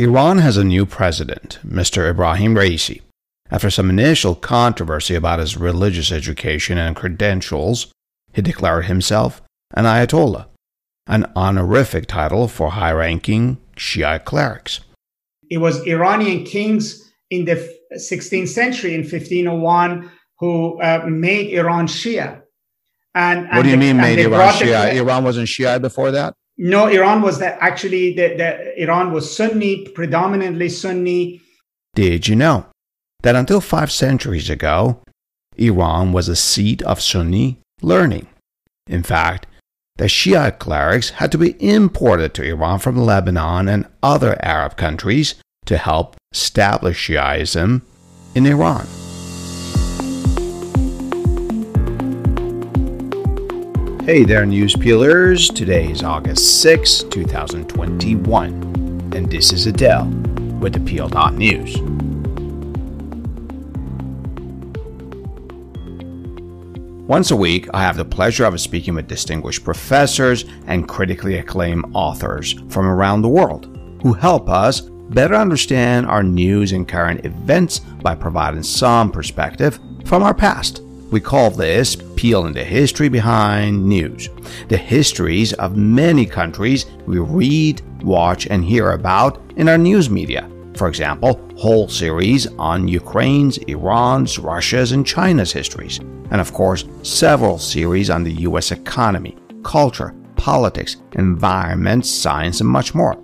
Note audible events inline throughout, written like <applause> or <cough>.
Iran has a new president, Mr. Ibrahim Raisi. After some initial controversy about his religious education and credentials, he declared himself an Ayatollah, an honorific title for high ranking Shia clerics. It was Iranian kings in the 16th century, in 1501, who uh, made Iran Shia. And, and what do you mean made Iran Shia? Iran wasn't Shia before that? No, Iran was that actually the, the Iran was Sunni, predominantly Sunni. Did you know that until five centuries ago, Iran was a seat of Sunni learning? In fact, the Shia clerics had to be imported to Iran from Lebanon and other Arab countries to help establish Shiaism in Iran. Hey there, news peelers. Today is August 6, 2021, and this is Adele with the Peel.News. Once a week, I have the pleasure of speaking with distinguished professors and critically acclaimed authors from around the world who help us better understand our news and current events by providing some perspective from our past. We call this peeling the history behind news. The histories of many countries we read, watch, and hear about in our news media. For example, whole series on Ukraine's, Iran's, Russia's, and China's histories. And of course, several series on the US economy, culture, politics, environment, science, and much more.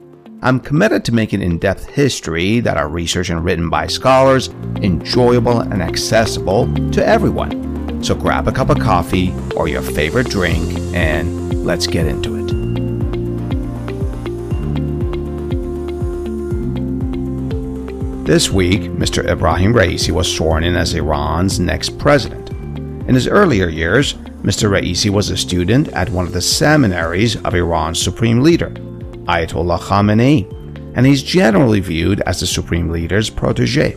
I'm committed to making in depth history that are researched and written by scholars enjoyable and accessible to everyone. So grab a cup of coffee or your favorite drink and let's get into it. This week, Mr. Ibrahim Raisi was sworn in as Iran's next president. In his earlier years, Mr. Raisi was a student at one of the seminaries of Iran's supreme leader, Ayatollah Khamenei, and he's generally viewed as the supreme leader's protege.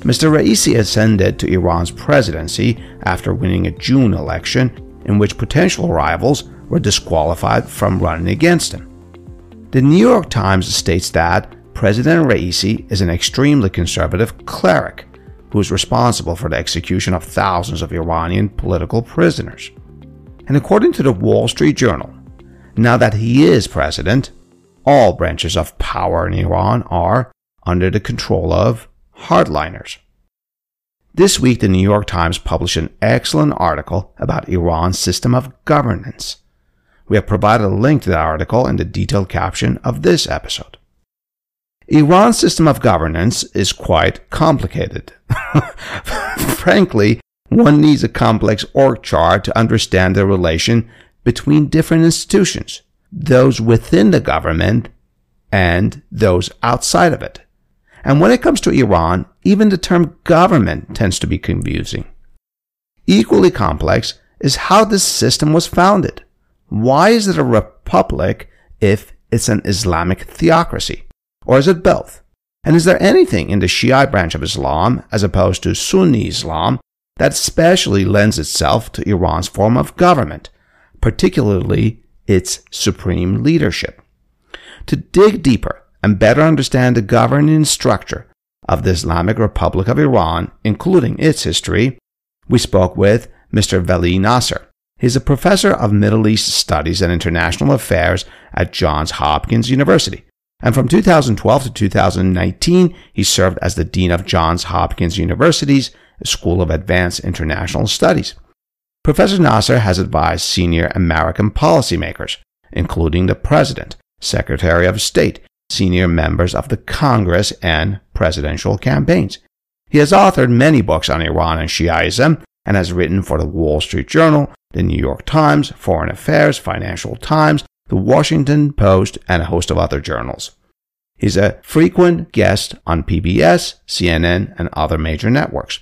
Mr. Raisi ascended to Iran's presidency after winning a June election in which potential rivals were disqualified from running against him. The New York Times states that President Raisi is an extremely conservative cleric who is responsible for the execution of thousands of Iranian political prisoners. And according to the Wall Street Journal, now that he is president, all branches of power in Iran are under the control of hardliners. This week, the New York Times published an excellent article about Iran's system of governance. We have provided a link to that article in the detailed caption of this episode. Iran's system of governance is quite complicated. <laughs> Frankly, one needs a complex org chart to understand the relation between different institutions, those within the government and those outside of it. And when it comes to Iran, even the term government tends to be confusing. Equally complex is how this system was founded. Why is it a republic if it's an Islamic theocracy? Or is it both? And is there anything in the Shiite branch of Islam, as opposed to Sunni Islam, that especially lends itself to Iran's form of government, particularly its supreme leadership? To dig deeper, and better understand the governing structure of the Islamic Republic of Iran, including its history, we spoke with Mr. Vali Nasr. He's a professor of Middle East Studies and International Affairs at Johns Hopkins University. And from 2012 to 2019, he served as the Dean of Johns Hopkins University's School of Advanced International Studies. Professor Nasr has advised senior American policymakers, including the President, Secretary of State, senior members of the Congress and presidential campaigns. He has authored many books on Iran and Shiaism and has written for the Wall Street Journal, the New York Times, Foreign Affairs, Financial Times, the Washington Post, and a host of other journals. He's a frequent guest on PBS, CNN, and other major networks.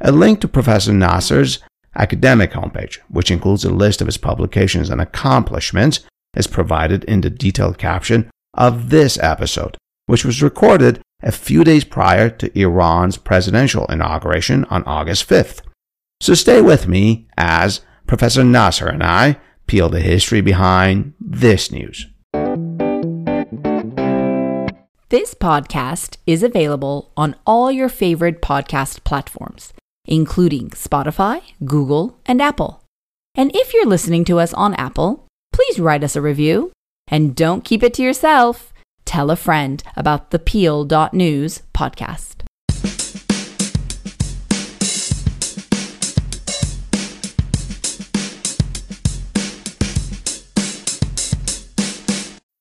A link to Professor Nasr's academic homepage, which includes a list of his publications and accomplishments, is provided in the detailed caption of this episode, which was recorded a few days prior to Iran's presidential inauguration on August 5th. So stay with me as Professor Nasr and I peel the history behind this news. This podcast is available on all your favorite podcast platforms, including Spotify, Google, and Apple. And if you're listening to us on Apple, please write us a review. And don't keep it to yourself. Tell a friend about the Peel.news podcast.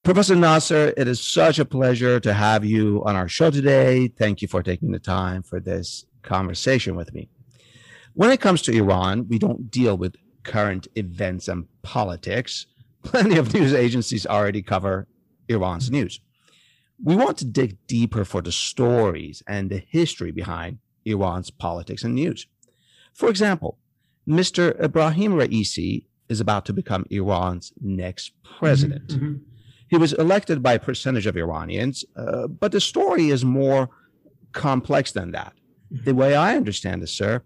Professor Nasr, it is such a pleasure to have you on our show today. Thank you for taking the time for this conversation with me. When it comes to Iran, we don't deal with current events and politics. <laughs> Plenty of news agencies already cover Iran's news. We want to dig deeper for the stories and the history behind Iran's politics and news. For example, Mr. Ibrahim Raisi is about to become Iran's next president. Mm-hmm, mm-hmm. He was elected by a percentage of Iranians, uh, but the story is more complex than that. The way I understand it, sir,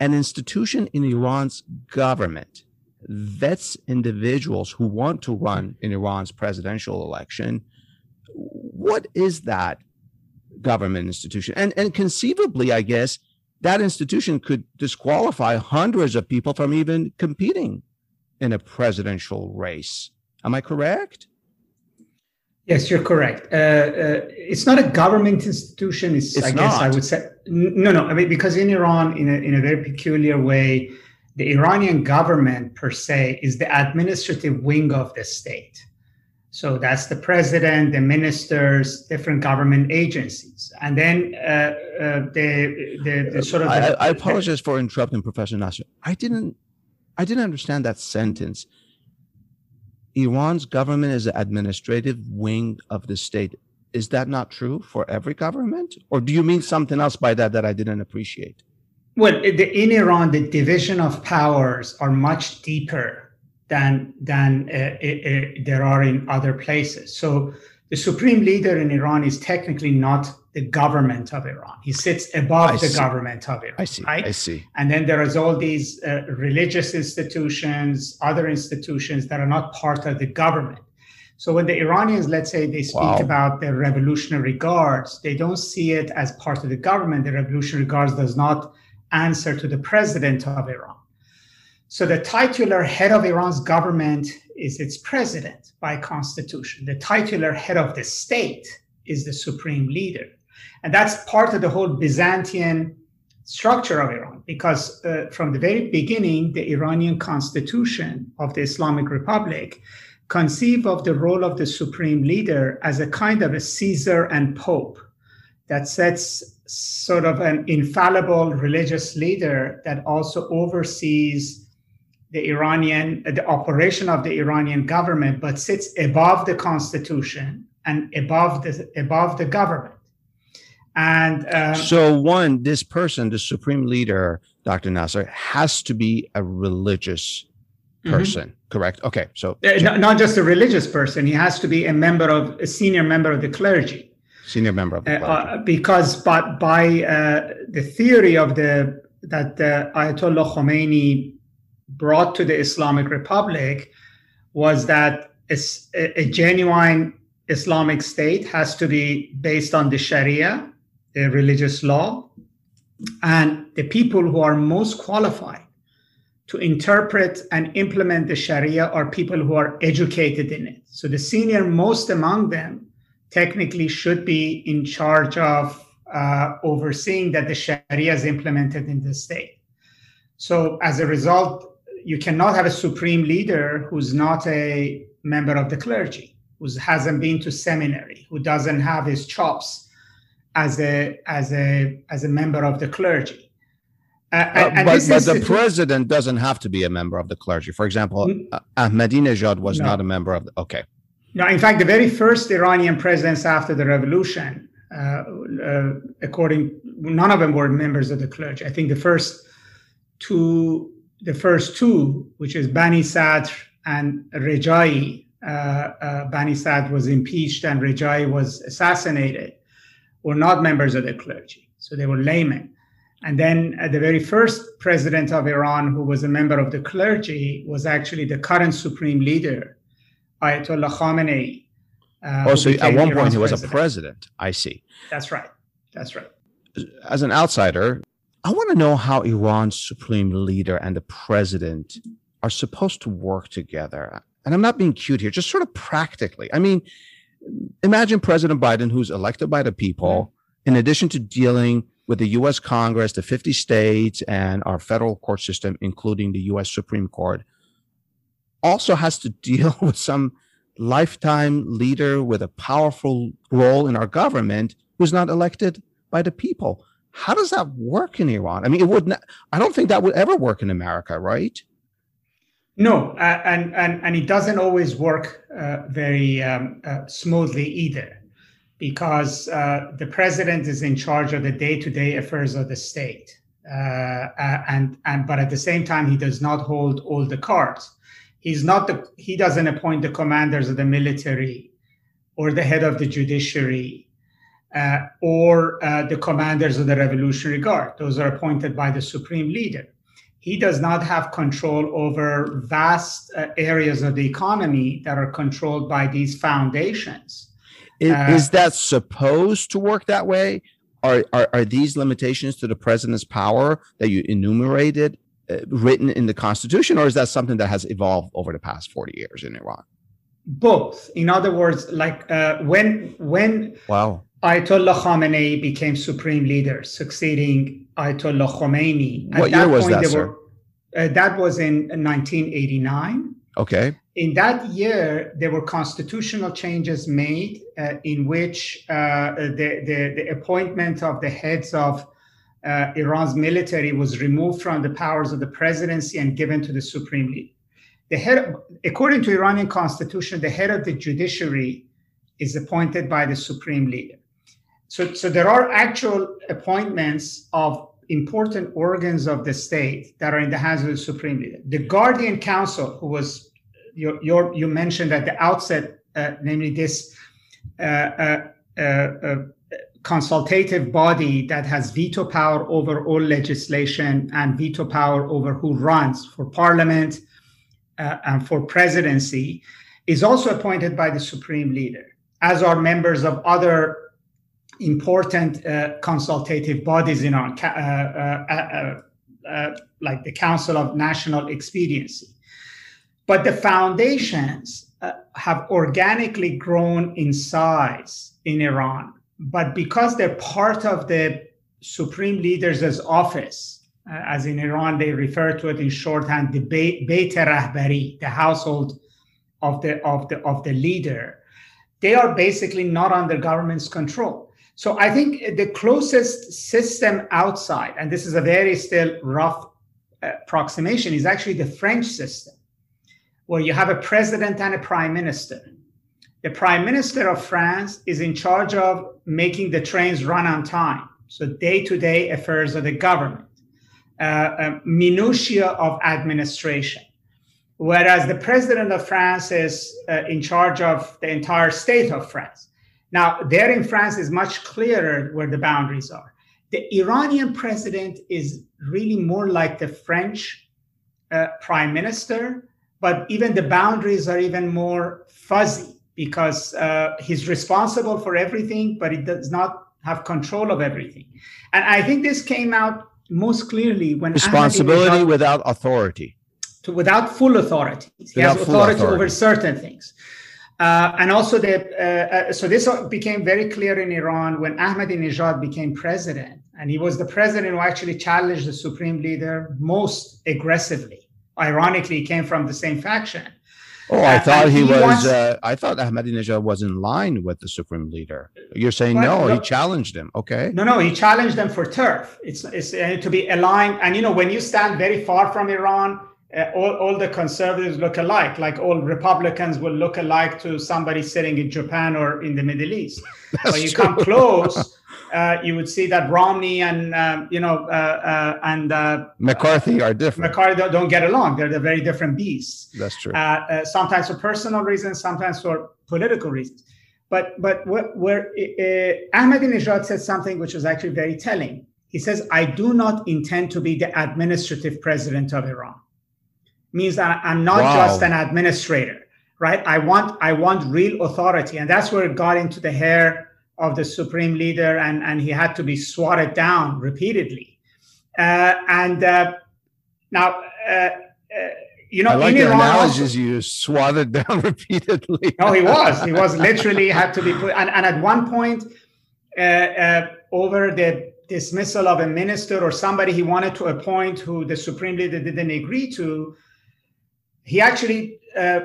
an institution in Iran's government vets individuals who want to run in Iran's presidential election. What is that government institution? And, and conceivably, I guess, that institution could disqualify hundreds of people from even competing in a presidential race. Am I correct? Yes, you're correct. Uh, uh, it's not a government institution. It's, it's I guess not. I would say no, no. I mean, because in Iran, in a, in a very peculiar way, the Iranian government per se is the administrative wing of the state. So that's the president, the ministers, different government agencies, and then uh, uh, the, the, the sort of. I, the, I apologize for interrupting, Professor Nasr. I didn't, I didn't understand that sentence. Iran's government is the administrative wing of the state. Is that not true for every government? Or do you mean something else by that that I didn't appreciate? Well, in Iran, the division of powers are much deeper than than uh, uh, there are in other places. So the supreme leader in Iran is technically not the government of Iran. He sits above I the see. government of Iran. I see. Right? I see. And then there is all these uh, religious institutions, other institutions that are not part of the government. So when the Iranians, let's say, they speak wow. about the Revolutionary Guards, they don't see it as part of the government. The Revolutionary Guards does not answer to the president of Iran. So the titular head of Iran's government is its president by constitution. The titular head of the state is the supreme leader. And that's part of the whole Byzantine structure of Iran, because uh, from the very beginning, the Iranian constitution of the Islamic Republic conceived of the role of the supreme leader as a kind of a Caesar and Pope that sets sort of an infallible religious leader that also oversees the Iranian, the operation of the Iranian government, but sits above the constitution and above the above the government. And um, so, one, this person, the supreme leader, Dr. Nasr, has to be a religious mm-hmm. person, mm-hmm. correct? Okay, so uh, not just a religious person; he has to be a member of a senior member of the clergy. Senior member of the uh, clergy. Uh, because, but by uh, the theory of the that the Ayatollah Khomeini brought to the Islamic Republic was that a, a genuine Islamic state has to be based on the Sharia religious law. And the people who are most qualified to interpret and implement the Sharia are people who are educated in it. So the senior most among them technically should be in charge of uh, overseeing that the Sharia is implemented in the state. So as a result, you cannot have a supreme leader who's not a member of the clergy, who hasn't been to seminary, who doesn't have his chops as a as a as a member of the clergy. Uh, uh, but, but the president doesn't have to be a member of the clergy. For example, mm, Ahmadinejad was no. not a member of the. Okay. No, in fact, the very first Iranian presidents after the revolution, uh, uh, according, none of them were members of the clergy. I think the first two, the first two, which is Bani Sadr and Rajai, uh, uh, Bani Sadr was impeached and Rajai was assassinated were not members of the clergy. So they were laymen. And then uh, the very first president of Iran who was a member of the clergy was actually the current supreme leader, Ayatollah Khamenei, Uh, oh, so at one Iran's point he was president. a president. I see. That's right. That's right. As an outsider, I want to know how Iran's supreme leader and the president are supposed to work together. And I'm not being cute here, just sort of practically. I mean, imagine President Biden, who's elected by the people, mm-hmm. in addition to dealing with the US Congress, the 50 states, and our federal court system, including the US Supreme Court, also has to <laughs> deal with some lifetime leader with a powerful role in our government who's not elected by the people. How does that work in Iran? I mean, it would not, I don't think that would ever work in America, right? No, uh, and, and, and it doesn't always work uh, very um, uh, smoothly either, because uh, the president is in charge of the day-to-day affairs of the state, uh, uh, and and but at the same time he does not hold all the cards. He's not the he doesn't appoint the commanders of the military, or the head of the judiciary, or the commanders of the Revolutionary Guard. Those are appointed by the supreme leader he does not have control over vast uh, areas of the economy that are controlled by these foundations. Is, uh, is that supposed to work that way? Are, are, are these limitations to the president's power that you enumerated uh, written in the Constitution, or is that something that has evolved over the past 40 years in Iran? Both. In other words, like uh, when when wow. Ayatollah Khamenei became supreme leader, succeeding Ayatollah Khomeini. At what year was that, sir? Were, uh, that was in 1989. Okay. In that year, there were constitutional changes made uh, in which uh, the, the, the, appointment of the heads of uh, Iran's military was removed from the powers of the presidency and given to the supreme leader. The head, according to Iranian constitution, the head of the judiciary is appointed by the supreme leader. So, so there are actual appointments of important organs of the state that are in the hands of the supreme leader. The Guardian Council, who was your, your you mentioned at the outset, uh, namely this uh, uh, uh, uh consultative body that has veto power over all legislation and veto power over who runs for parliament uh, and for presidency, is also appointed by the supreme leader, as are members of other important uh, consultative bodies in our, uh uh, uh, uh, like the Council of National Expediency. But the foundations have organically grown in size in Iran. But because they're part of the supreme leader's office, as in Iran, they refer to it in shorthand, the Beit Rahbari, the household of the, of, the, of the leader, they are basically not under government's control so I think the closest system outside, and this is a very still rough uh, approximation, is actually the French system, where you have a president and a prime minister. The prime minister of France is in charge of making the trains run on time, so day-to-day affairs of the government, uh, minutia of administration. Whereas the president of France is uh, in charge of the entire state of France. Now, there in France is much clearer where the boundaries are. The Iranian president is really more like the French uh, prime minister, but even the boundaries are even more fuzzy because uh, he's responsible for everything, but he does not have control of everything. And I think this came out most clearly when responsibility without authority. To, without full authority. He without has authority, authority over certain things. Uh, and also, the, uh, uh, so this became very clear in Iran when Ahmadinejad became president, and he was the president who actually challenged the supreme leader most aggressively. Ironically, he came from the same faction. Oh, I thought he, he, was. Wants, uh, I thought Ahmadinejad was in line with the supreme leader. You're saying no, no, he challenged him. Okay. No, no, he challenged them for turf. It's it's uh, to be aligned. And you know, when you stand very far from Iran, all, all the conservatives look alike, like all Republicans will look alike to somebody sitting in Japan or in the Middle East. <laughs> when you true. come close, uh, you would see that Romney and um, you know uh, uh and uh, McCarthy are different. McCarthy don't get along. They're, they're very different beasts. That's true. Uh, sometimes for personal reasons, sometimes for political reasons. But but where Ahmadinejad said something which was actually very telling. He says, "I do not intend to be the administrative president of Iran." Means that I'm not wow. just an administrator. right? I want I want real authority, and that's where it got into the hair of the supreme leader, and and he had to be swatted down repeatedly. Uh, and uh, now, uh, uh you know, I like the Iran analogies you swatted <laughs> down repeatedly. no, he was. He was literally had to be put. And, and at one point, uh, uh, over the dismissal of a minister or somebody he wanted to appoint who the supreme leader didn't agree to, he actually uh,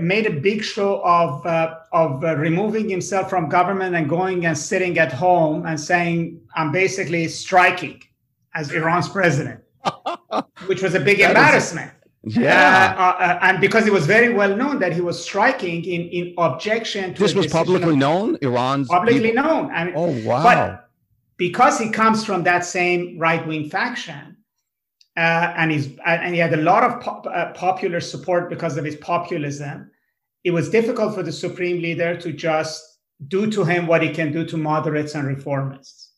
made a big show of uh, of uh, removing himself from government and going and sitting at home and saying, "I'm basically striking as Iran's president," <laughs> which was a big embarrassment. Yeah, uh, uh, uh, and because it was very well known that he was striking in in objection to this was publicly of, known. Iran's publicly people. known. I mean, oh wow! But because he comes from that same right wing faction, uh, and he's and he had a lot of pop, uh, popular support because of his populism. It was difficult for the supreme leader to just do to him what he can do to moderates and reformists.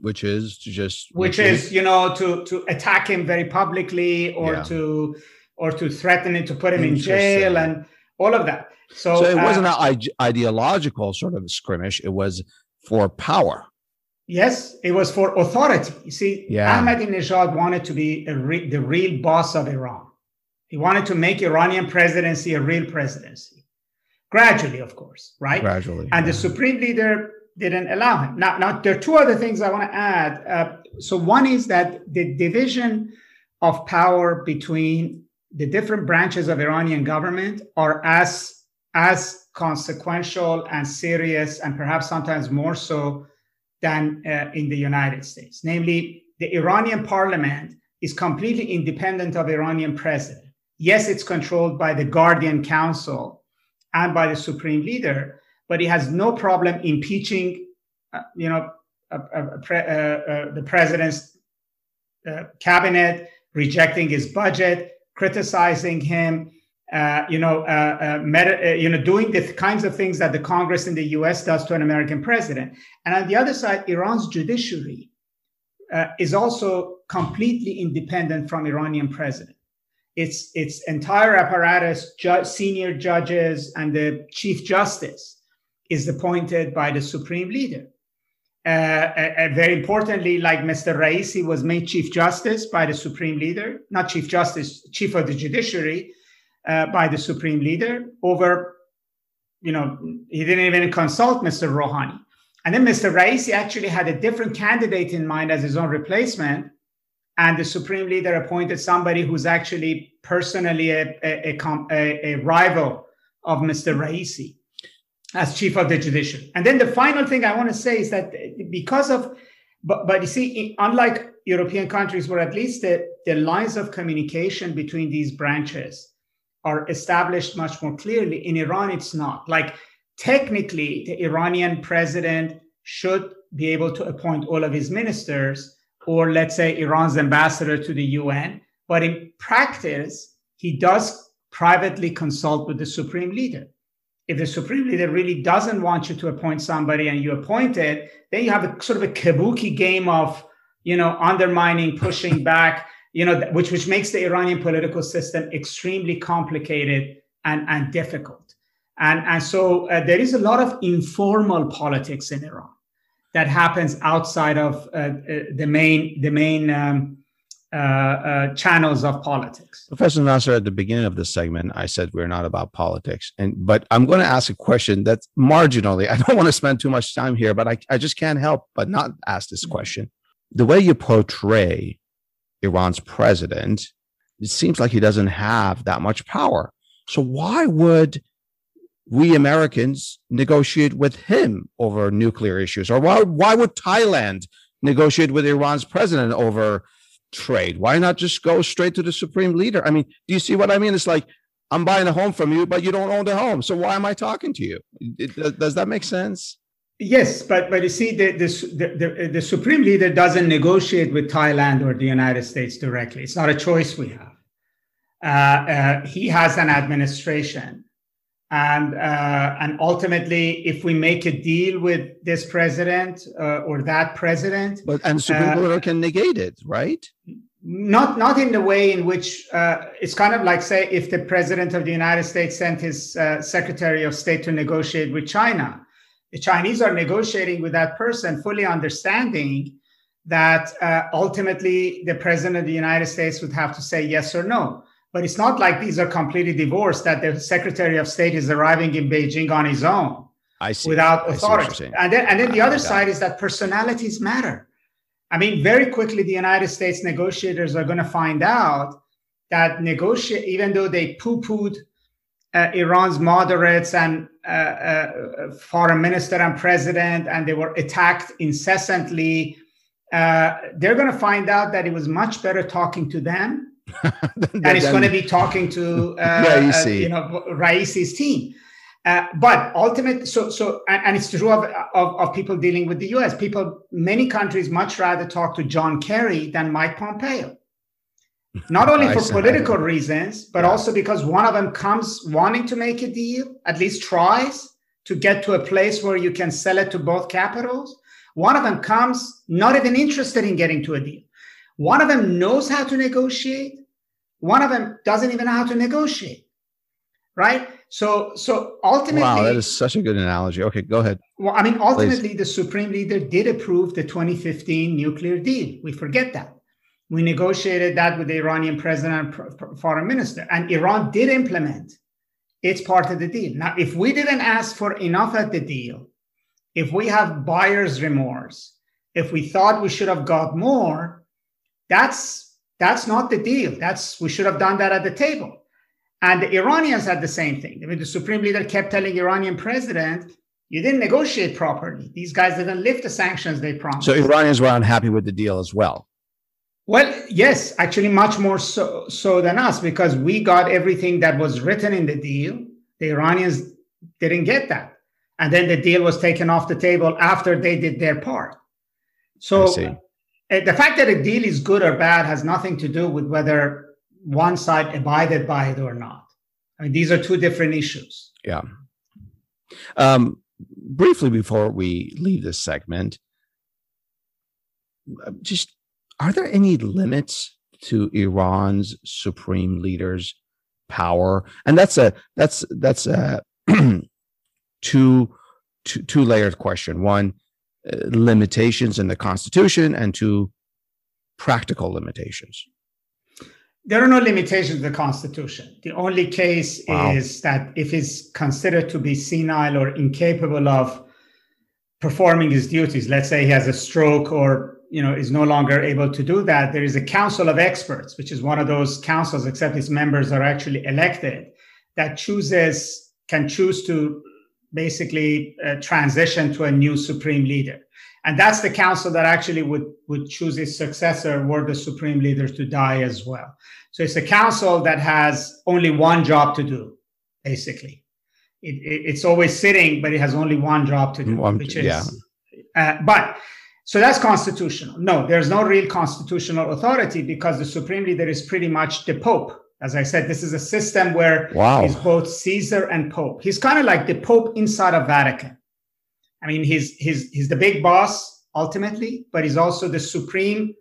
Which is to just which is you know to to attack him very publicly or yeah. to or to threaten him to put him in jail and all of that. So, so it uh, wasn't an ideological sort of skirmish. It was for power yes it was for authority you see yeah. ahmadinejad wanted to be re- the real boss of iran he wanted to make iranian presidency a real presidency gradually of course right gradually and yeah. the supreme leader didn't allow him. Now, now there are two other things I want to add. Uh, so one is that the division of power between the different branches of Iranian government are as as consequential and serious, and perhaps sometimes more so than uh, in the United States. Namely, the Iranian parliament is completely independent of Iranian president. Yes, it's controlled by the Guardian Council and by the supreme leader, but it has no problem impeaching, uh, you know, pre- uh, uh, the president's uh, cabinet, rejecting his budget, criticizing him, uh, you know, you know, doing the kinds of things that the Congress in the U.S. does to an American president. And on the other side, Iran's judiciary is also completely independent from Iranian president its its entire apparatus, ju- senior judges and the chief justice is appointed by the supreme leader. Uh, uh, very importantly, like Mr. Raisi was made Chief Justice by the Supreme Leader, not Chief Justice, Chief of the Judiciary uh, by the Supreme Leader over, you know, he didn't even consult Mr. Rouhani. And then Mr. Raisi actually had a different candidate in mind as his own replacement. And the Supreme Leader appointed somebody who's actually personally a, a, a, a rival of Mr. Raisi as chief of the judiciary. And then the final thing I want to say is that because of, but, but you see, unlike European countries where at least the, the lines of communication between these branches are established much more clearly, in Iran, it's not. Like technically, the Iranian president should be able to appoint all of his ministers, or let's say Iran's ambassador to the UN. But in practice, he does privately consult with the supreme leader if the supreme leader really doesn't want you to appoint somebody and you appoint it, then you have a sort of a kabuki game of, you know, undermining, pushing back, you know, which which makes the Iranian political system extremely complicated and, and difficult. And, and so uh, there is a lot of informal politics in Iran that happens outside of uh, uh, the main the main um, uh, uh, channels of politics. Professor Nasr, at the beginning of this segment, I said we're not about politics, and but I'm going to ask a question that's marginally. I don't want to spend too much time here, but I, I just can't help but not ask this question. The way you portray Iran's president, it seems like he doesn't have that much power. So why would we Americans negotiate with him over nuclear issues, or why why would Thailand negotiate with Iran's president over trade? Why not just go straight to the supreme leader? I mean, do you see what I mean? It's like I'm buying a home from you, but you don't own the home. So why am I talking to you? It, does that make sense? Yes, but but you see, the, the the, the supreme leader doesn't negotiate with Thailand or the United States directly. It's not a choice we have. Uh, uh, he has an administration and uh, and ultimately, if we make a deal with this president uh, or that president, but and Supreme uh, Court can negate it, right? not not in the way in which uh, it's kind of like say if the president of the United States sent his uh, secretary of state to negotiate with China, the Chinese are negotiating with that person, fully understanding that uh, ultimately the president of the United States would have to say yes or no. But it's not like these are completely divorced. That the secretary of state is arriving in Beijing on his own, without authority. And then, and then the other side is that personalities matter I mean, very quickly, the United States negotiators are going to find out that negotiate, even though they poo-pooed uh, Iran's moderates and uh, uh, foreign minister and president, and they were attacked incessantly. Uh, they're going to find out that it was much better talking to them, <laughs> and it's going to be talking to <laughs> uh, Raisi. Uh, you know Raisi's team. Uh, but ultimately, so so, and, and it's true of, of, of people dealing with the U.S. People, many countries much rather talk to John Kerry than Mike Pompeo. <laughs> Not only for political reasons, but yeah. also because one of them comes wanting to make a deal, at least tries to get to a place where you can sell it to both capitals. One of them comes not even interested in getting to a deal. One of them knows how to negotiate. One of them doesn't even know how to negotiate. Right? So, so ultimately, wow, that is such a good analogy. Okay, go ahead. Well, I mean, ultimately, Please. the supreme leader did approve the 2015 nuclear deal. We forget that. We negotiated that with the Iranian president and foreign minister, and Iran did implement its part of the deal. Now, if we didn't ask for enough at the deal, if we have buyer's remorse, if we thought we should have got more, that's that's not the deal. That's we should have done that at the table. And the Iranians had the same thing. I mean, the supreme leader kept telling Iranian president, you didn't negotiate properly. These guys didn't lift the sanctions they promised. So Iranians were unhappy with the deal as well. Well, yes, actually, much more so, so than us because we got everything that was written in the deal. The Iranians didn't get that. And then the deal was taken off the table after they did their part. So eh, the fact that a deal is good or bad has nothing to do with whether one side abided by it or not. I mean, these are two different issues. Yeah. Um, briefly before we leave this segment, uh, just are there any limits to Iran's supreme leader's power? And that's a that's that's a <clears throat> two two two layered question. One, uh, limitations in the Constitution, and two, practical limitations there are no limitations to the Constitution. The only case wow. is that if he's considered to be senile or incapable of performing his duties, let's say he has a stroke or you know is no longer able to do that, there is a council of experts, which is one of those councils, except its members are actually elected, that chooses can choose to basically uh, transition to a new supreme leader. And that's the council that actually would, would choose its successor were the supreme leader to die as well. So it's a council that has only one job to do, basically. It, it, it's always sitting, but it has only one job to do, one, which is, yeah. Uh, but so that's constitutional. No, there's no real constitutional authority because the supreme leader is pretty much the pope. As I said, this is a system where wow. he's both Caesar and Pope. He's kind of like the Pope inside of Vatican. I mean, he's he's he's the big boss ultimately, but he's also the supreme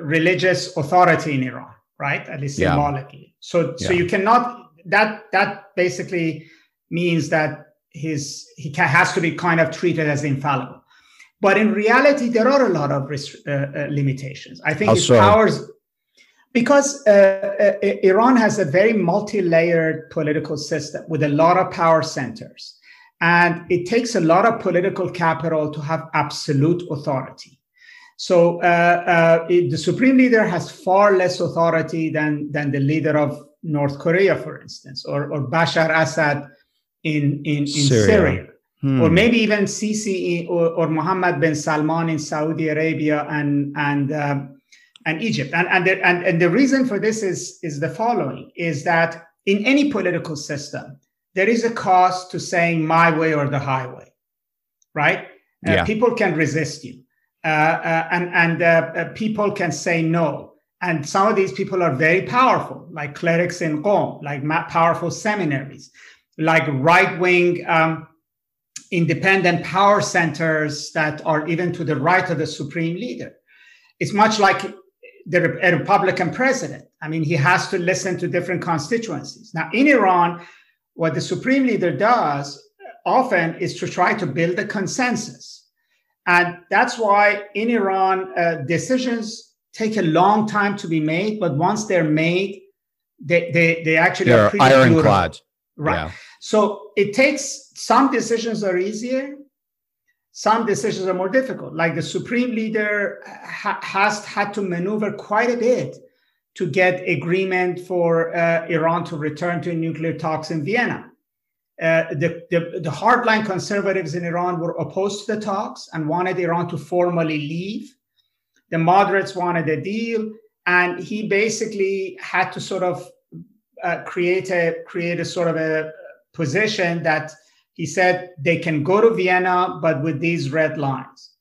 religious authority in Iran, right? At least yeah. symbolically. So yeah. so you cannot that that basically means that his he can, has to be kind of treated as infallible. But in reality, there are a lot of uh, uh, limitations. I think How so? powers because uh, uh, Iran has a very multi-layered political system with a lot of power centers. And it takes a lot of political capital to have absolute authority. So uh, uh, it, the supreme leader has far less authority than, than the leader of North Korea, for instance, or, or Bashar Assad in, in, in Syria. Syria. Hmm. Or maybe even Sisi or, or Mohammed bin Salman in Saudi Arabia and, and, um, and Egypt. And, and, the, and, and the reason for this is, is the following is that in any political system, there is a cost to saying my way or the highway, right? Uh, yeah. People can resist you, uh, uh, and and uh, uh, people can say no. And some of these people are very powerful, like clerics in Qom, like powerful seminaries, like right wing um, independent power centers that are even to the right of the supreme leader. It's much like the, a Republican president. I mean, he has to listen to different constituencies. Now, in Iran, what the supreme leader does often is to try to build a consensus. And that's why in Iran, uh, decisions take a long time to be made, but once they're made, they, they, they actually they're are ironclad. Right. Yeah. So it takes some decisions are easier, some decisions are more difficult. Like the supreme leader ha- has had to maneuver quite a bit to get agreement for uh, Iran to return to nuclear talks in Vienna. Uh, the, the, the hardline conservatives in Iran were opposed to the talks and wanted Iran to formally leave. The moderates wanted a deal, and he basically had to sort of uh, create a create a sort of a position that he said they can go to Vienna, but with these red lines.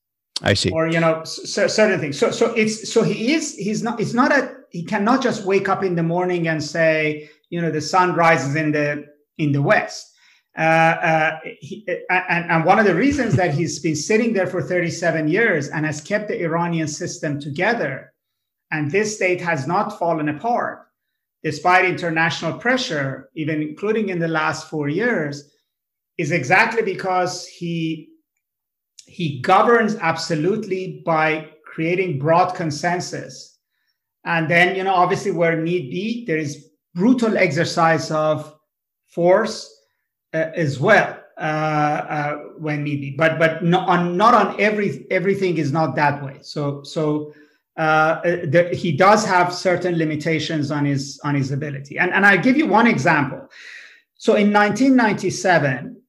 I see. Or you know, c- certain things. So so it's so he is he's not it's not a he cannot just wake up in the morning and say you know the sun rises in the in the west. Uh, uh, he, and, and one of the reasons that he's been sitting there for 37 years and has kept the Iranian system together, and this state has not fallen apart despite international pressure, even including in the last four years, is exactly because he he governs absolutely by creating broad consensus. And then you know obviously where need be there is brutal exercise of force uh, as well uh, uh, when need be. But but not on not on every everything is not that way. So so uh, the, he does have certain limitations on his on his ability. And and i give you one example. So in 1997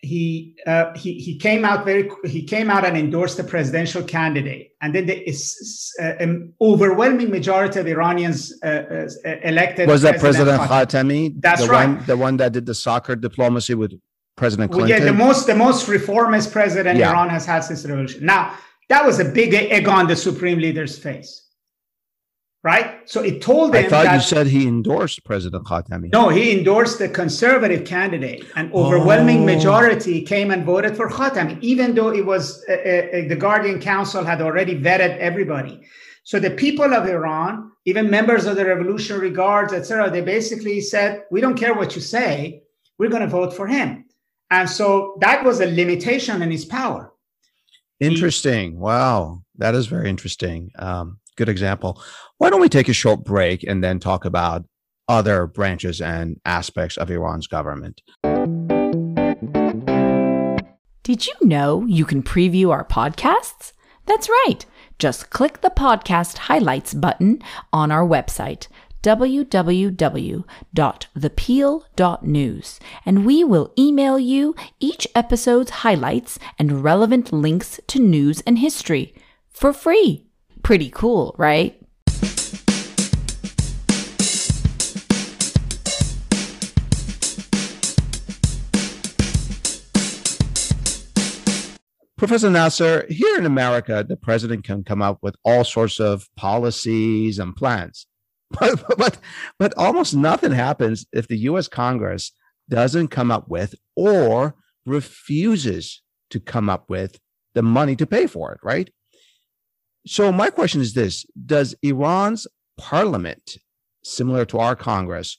he uh, he he came out very he came out and endorsed the presidential candidate, and then the uh, an overwhelming majority of Iranians uh, uh, elected. Was that President Khatami? That's the right. One, the one that did the soccer diplomacy with President Clinton. Well, yeah, the most the most reformist president yeah. Iran has had since the revolution. Now that was a big egg on the supreme leader's face right? So it told him. I thought that, you said he endorsed President Khatami. No, he endorsed the conservative candidate. An overwhelming oh. majority came and voted for Khatami, even though it was uh, uh, the Guardian Council had already vetted everybody. So the people of Iran, even members of the Revolutionary Guards, etc., they basically said, "We don't care what you say. We're going to vote for him." And so that was a limitation in his power. Interesting. Wow, that is very interesting. Um, good example. Why don't we take a short break and then talk about other branches and aspects of Iran's government? Did you know you can preview our podcasts? That's right. Just click the podcast highlights button on our website, www.thepeel.news, and we will email you each episode's highlights and relevant links to news and history for free. Pretty cool, right? Professor Nasr, here in America, the president can come up with all sorts of policies and plans. <laughs> But, but, but almost nothing happens if the US Congress doesn't come up with or refuses to come up with the money to pay for it, right? So my question is this: Does Iran's parliament, similar to our Congress,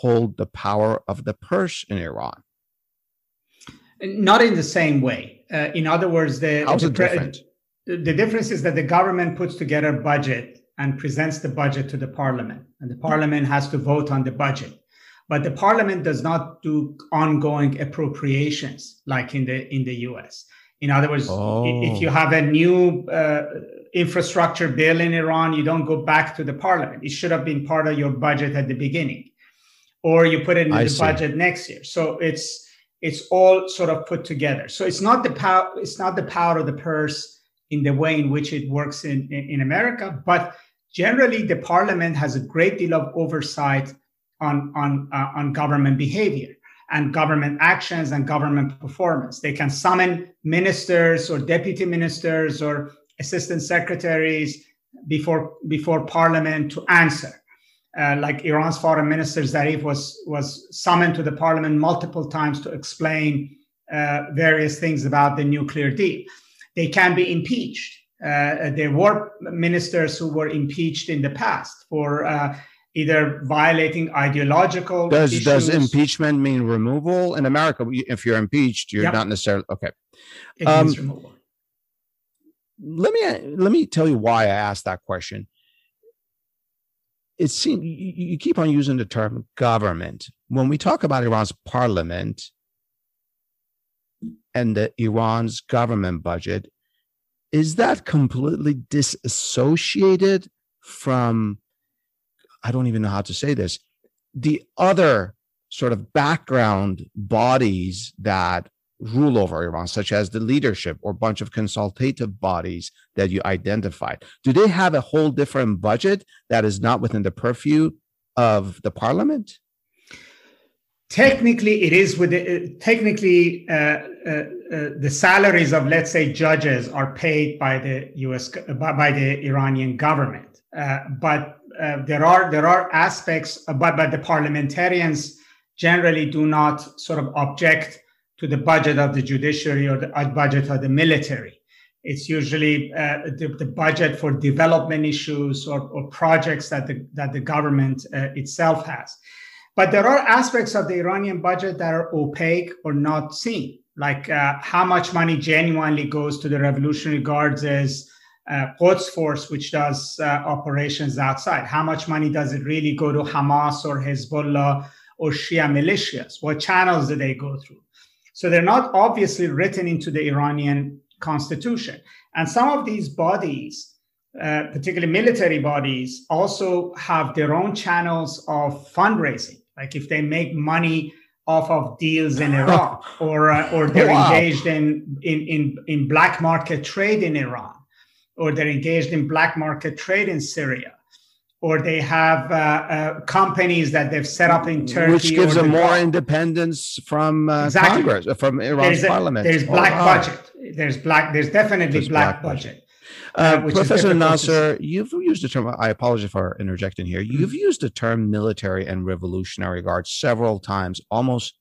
hold the power of the purse in Iran? Not in the same way. Uh, in other words, the how's the, it different? The difference is that the government puts together a budget and presents the budget to the parliament, and the parliament has to vote on the budget. But the parliament does not do ongoing appropriations like in the in the U.S. In other words, oh. if you have a new uh, infrastructure bill in Iran, you don't go back to the parliament. It should have been part of your budget at the beginning, or you put it in I the see. budget next year. So it's it's all sort of put together. So it's not the power. It's not the power of the purse in the way in which it works in, in, in America, but generally the parliament has a great deal of oversight on on uh, on government behavior and government actions and government performance. They can summon ministers or deputy ministers or assistant secretaries before before parliament to answer. Uh, like Iran's foreign minister Zarif was was summoned to the parliament multiple times to explain uh, various things about the nuclear deal. They can be impeached. Uh, there were ministers who were impeached in the past for uh, either violating ideological. Does issues. does impeachment mean removal in America? If you're impeached, you're yep. not necessarily okay. It um, means removal. Let me let me tell you why I asked that question. It seems you, you keep on using the term government when we talk about Iran's parliament and the Iran's government budget. Is that completely disassociated from I don't even know how to say this, the other sort of background bodies that rule over Iran, such as the leadership or bunch of consultative bodies that you identified? Do they have a whole different budget that is not within the purview of the parliament? Technically, it is with the, uh, technically uh, uh, uh, the salaries of let's say judges are paid by the U.S. by, by the Iranian government, uh, but uh, there are there are aspects, uh, but but the parliamentarians generally do not sort of object to the budget of the judiciary or the uh, budget of the military. It's usually uh, the, the, budget for development issues or, or, projects that the that the government uh, itself has. But there are aspects of the Iranian budget that are opaque or not seen, like uh, how much money genuinely goes to the Revolutionary Guards is uh, Quds Force, which does uh, operations outside. How much money does it really go to Hamas or Hezbollah or Shia militias? What channels do they go through? So they're not obviously written into the Iranian constitution. And some of these bodies, uh, particularly military bodies, also have their own channels of fundraising. Like if they make money off of deals in Iraq, <laughs> or uh, or they're wow. engaged in, in in in black market trade in Iran or they're engaged in black market trade in Syria, or they have uh, uh, companies that they've set up in Turkey, which gives them more independence from uh, exactly. Congress, from Iran's there's parliament. there's black oh, budget. There's black. There's definitely there's black, black, budget. Uh, uh Professor Nasr, you've used the term. I apologize for interjecting here. You've mm-hmm. used the term military and revolutionary guard several times, almost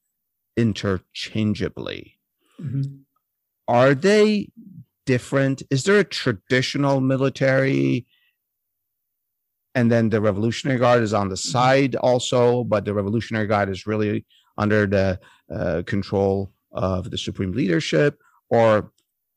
interchangeably. Mm-hmm. Are they different? Is there a traditional military? And then the Revolutionary Guard is on the mm-hmm. side also, but the Revolutionary Guard is really under the uh, control of the supreme leadership, or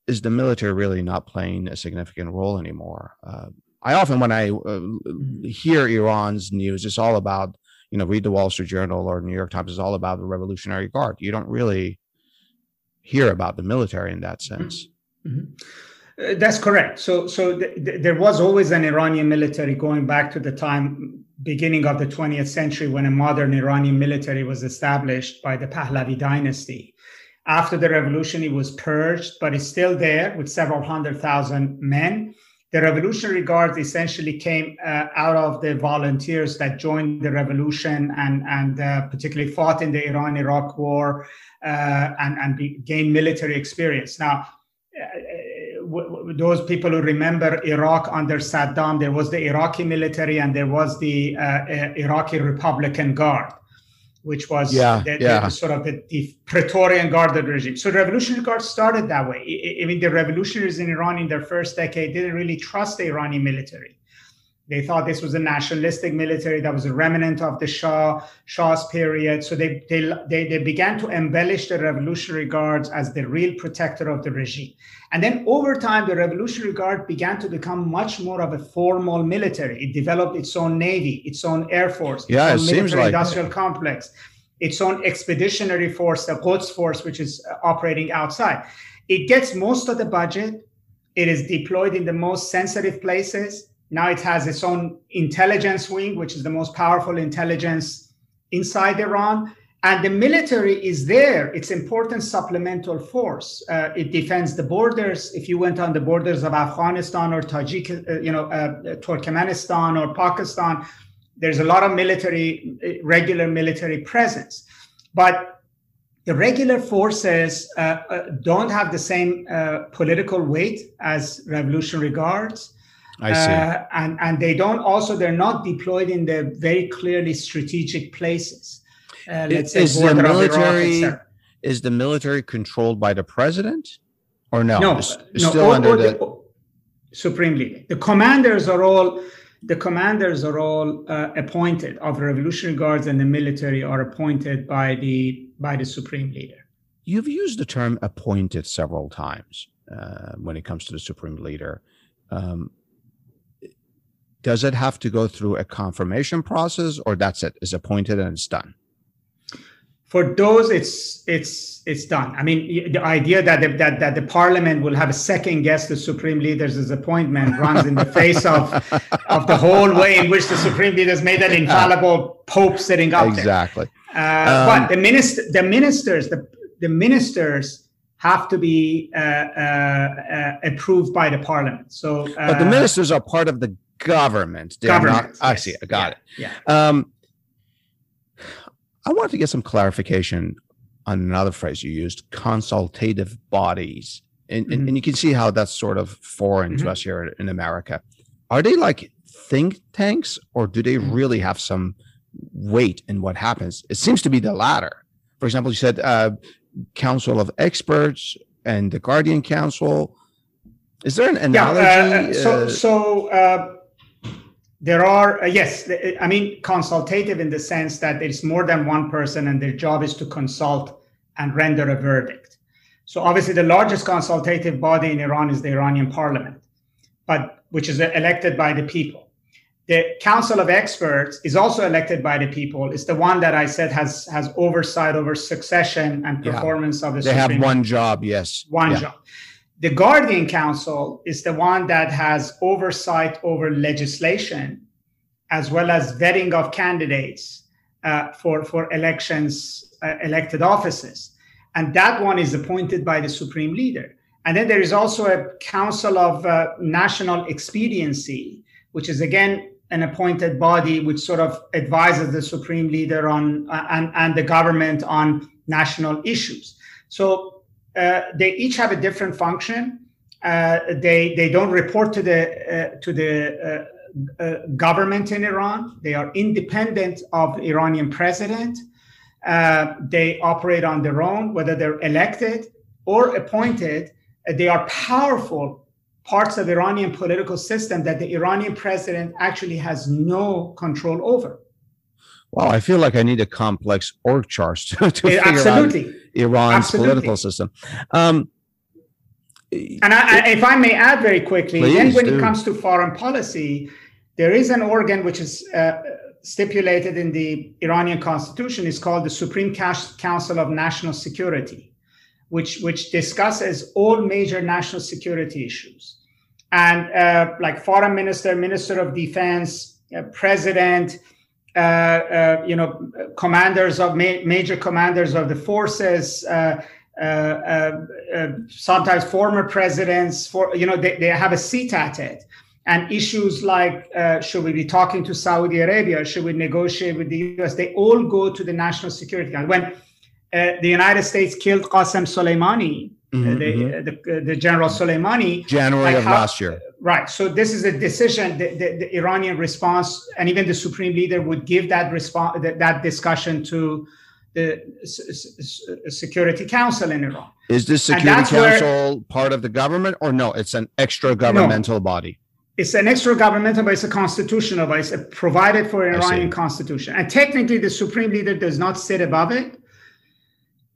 is the military really not playing a significant role anymore? Uh, I often, when I uh, mm-hmm. hear Iran's news, it's all about, you know, read the Wall Street Journal or New York Times, it's all about the Revolutionary Guard. You don't really hear about the military in that sense. Mm-hmm. Uh, that's correct. So, so th- th- there was always an Iranian military going back to the time beginning of the 20th century when a modern Iranian military was established by the Pahlavi dynasty. After the revolution, it was purged, but it's still there with several hundred thousand men. The Revolutionary Guards essentially came uh, out of the volunteers that joined the revolution and, and uh, particularly fought in the Iran Iraq War uh, and, and gained military experience. Now, those people who remember Iraq under Saddam, there was the Iraqi military and there was the uh, uh, Iraqi Republican Guard, which was yeah, the, yeah. The, sort of the, the, Praetorian Guard of the regime. So the Revolutionary Guard started that way. I, I mean, the revolutionaries in Iran in their first decade didn't really trust the Iranian military. They thought this was a nationalistic military that was a remnant of the Shah Shah's period. So they, they, they, they began to embellish the Revolutionary Guards as the real protector of the regime. And then over time, the Revolutionary Guard began to become much more of a formal military. It developed its own navy, its own air force, yeah, its own military like industrial complex, its own expeditionary force, the Quds force, which is uh, operating outside. It gets most of the budget. It is deployed in the most sensitive places now it has its own intelligence wing, which is the most powerful intelligence inside Iran. And the military is there. It's important supplemental force. Uh, it defends the borders. If you went on the borders of Afghanistan or Tajik, uh, you know, uh, Turkmenistan or Pakistan, there's a lot of military, uh, regular military presence. But the regular forces uh, uh, don't have the same political weight as Revolutionary Guards. I see. Uh, and and they don't also they're not deployed in the very clearly strategic places. Uh, let's is, say the military is the military controlled by the president or no? No, it's, it's no. Still or, under or the, supreme leader. The commanders are all the commanders are all uh, appointed of the Revolutionary Guards and the military are appointed by the by the supreme leader. You've used the term appointed several times uh, when it comes to the supreme leader. Um, does it have to go through a confirmation process, or that's it? Is appointed and it's done? for those it's it's it's done i mean the idea that the, that that the parliament will have a second guess the supreme leader's appointment runs in the face of of the whole way in which the supreme leaders made an infallible pope sitting up exactly uh, um, but the minister the ministers the the ministers have to be uh, uh, uh approved by the parliament so but the uh, ministers are part of the government government not, i see i got yeah, it yeah um, I want to get some clarification on another phrase you used consultative bodies. And, mm-hmm. and, and, you can see how that's sort of foreign mm-hmm. to us here in America. Are they like think tanks or do they mm-hmm. really have some weight in what happens? It seems to be the latter. For example, you said uh, Council of Experts and the Guardian Council. Is there an analogy? Yeah, uh, so, uh, so uh, there are uh, yes i mean consultative in the sense that there's more than one person and their job is to consult and render a verdict. So obviously the largest consultative body in iran is the iranian parliament but which is elected by the people. The council of experts is also elected by the people. It's the one that i said has has oversight over succession and performance yeah. of the they Supreme have one job yes. One yeah. job the Guardian Council is the one that has oversight over legislation as well as vetting of candidates uh, for, for elections, uh, elected offices. And that one is appointed by the supreme leader. And then there is also a Council of uh, National Expediency, which is again an appointed body which sort of advises the supreme leader on uh, and, and the government on national issues. So they each have a different function. Uh, they they don't report to the uh, to the uh, uh, government in Iran. They are independent of the Iranian president. they operate on their own, whether they're elected or appointed. they are powerful parts of Iranian political system that the Iranian president actually has no control over. Wow, I feel like I need a complex org chart to, <laughs> to yeah, figure absolutely. out Iran's absolutely. political system. Um, and I, if I may add very quickly, then when do. it comes to foreign policy, there is an organ which is uh, stipulated in the Iranian constitution. It's called the Supreme Council of National Security, which which discusses all major national security issues, and uh, like foreign minister, minister of defense, uh, president uh, uh, you know, commanders of ma- major commanders of the forces, uh, sometimes former presidents, for you know, they, they have a seat at it. And issues like should we be talking to Saudi Arabia? Should we negotiate with the US? They all go to the National Security Council. When uh, the United States killed Qasem Soleimani, mm-hmm, the, mm-hmm. The, the, General Soleimani. January like of how, last year. Right. So this is a decision. The, the, the, Iranian response, and even the supreme leader would give that response, that, that discussion to the S- S- Security Council in Iran. Is this Security Council where, part of the government, or no? It's an extra governmental no, body. It's an extra governmental, but it's a constitutional body. It's provided for an Iranian constitution, and technically, the supreme leader does not sit above it,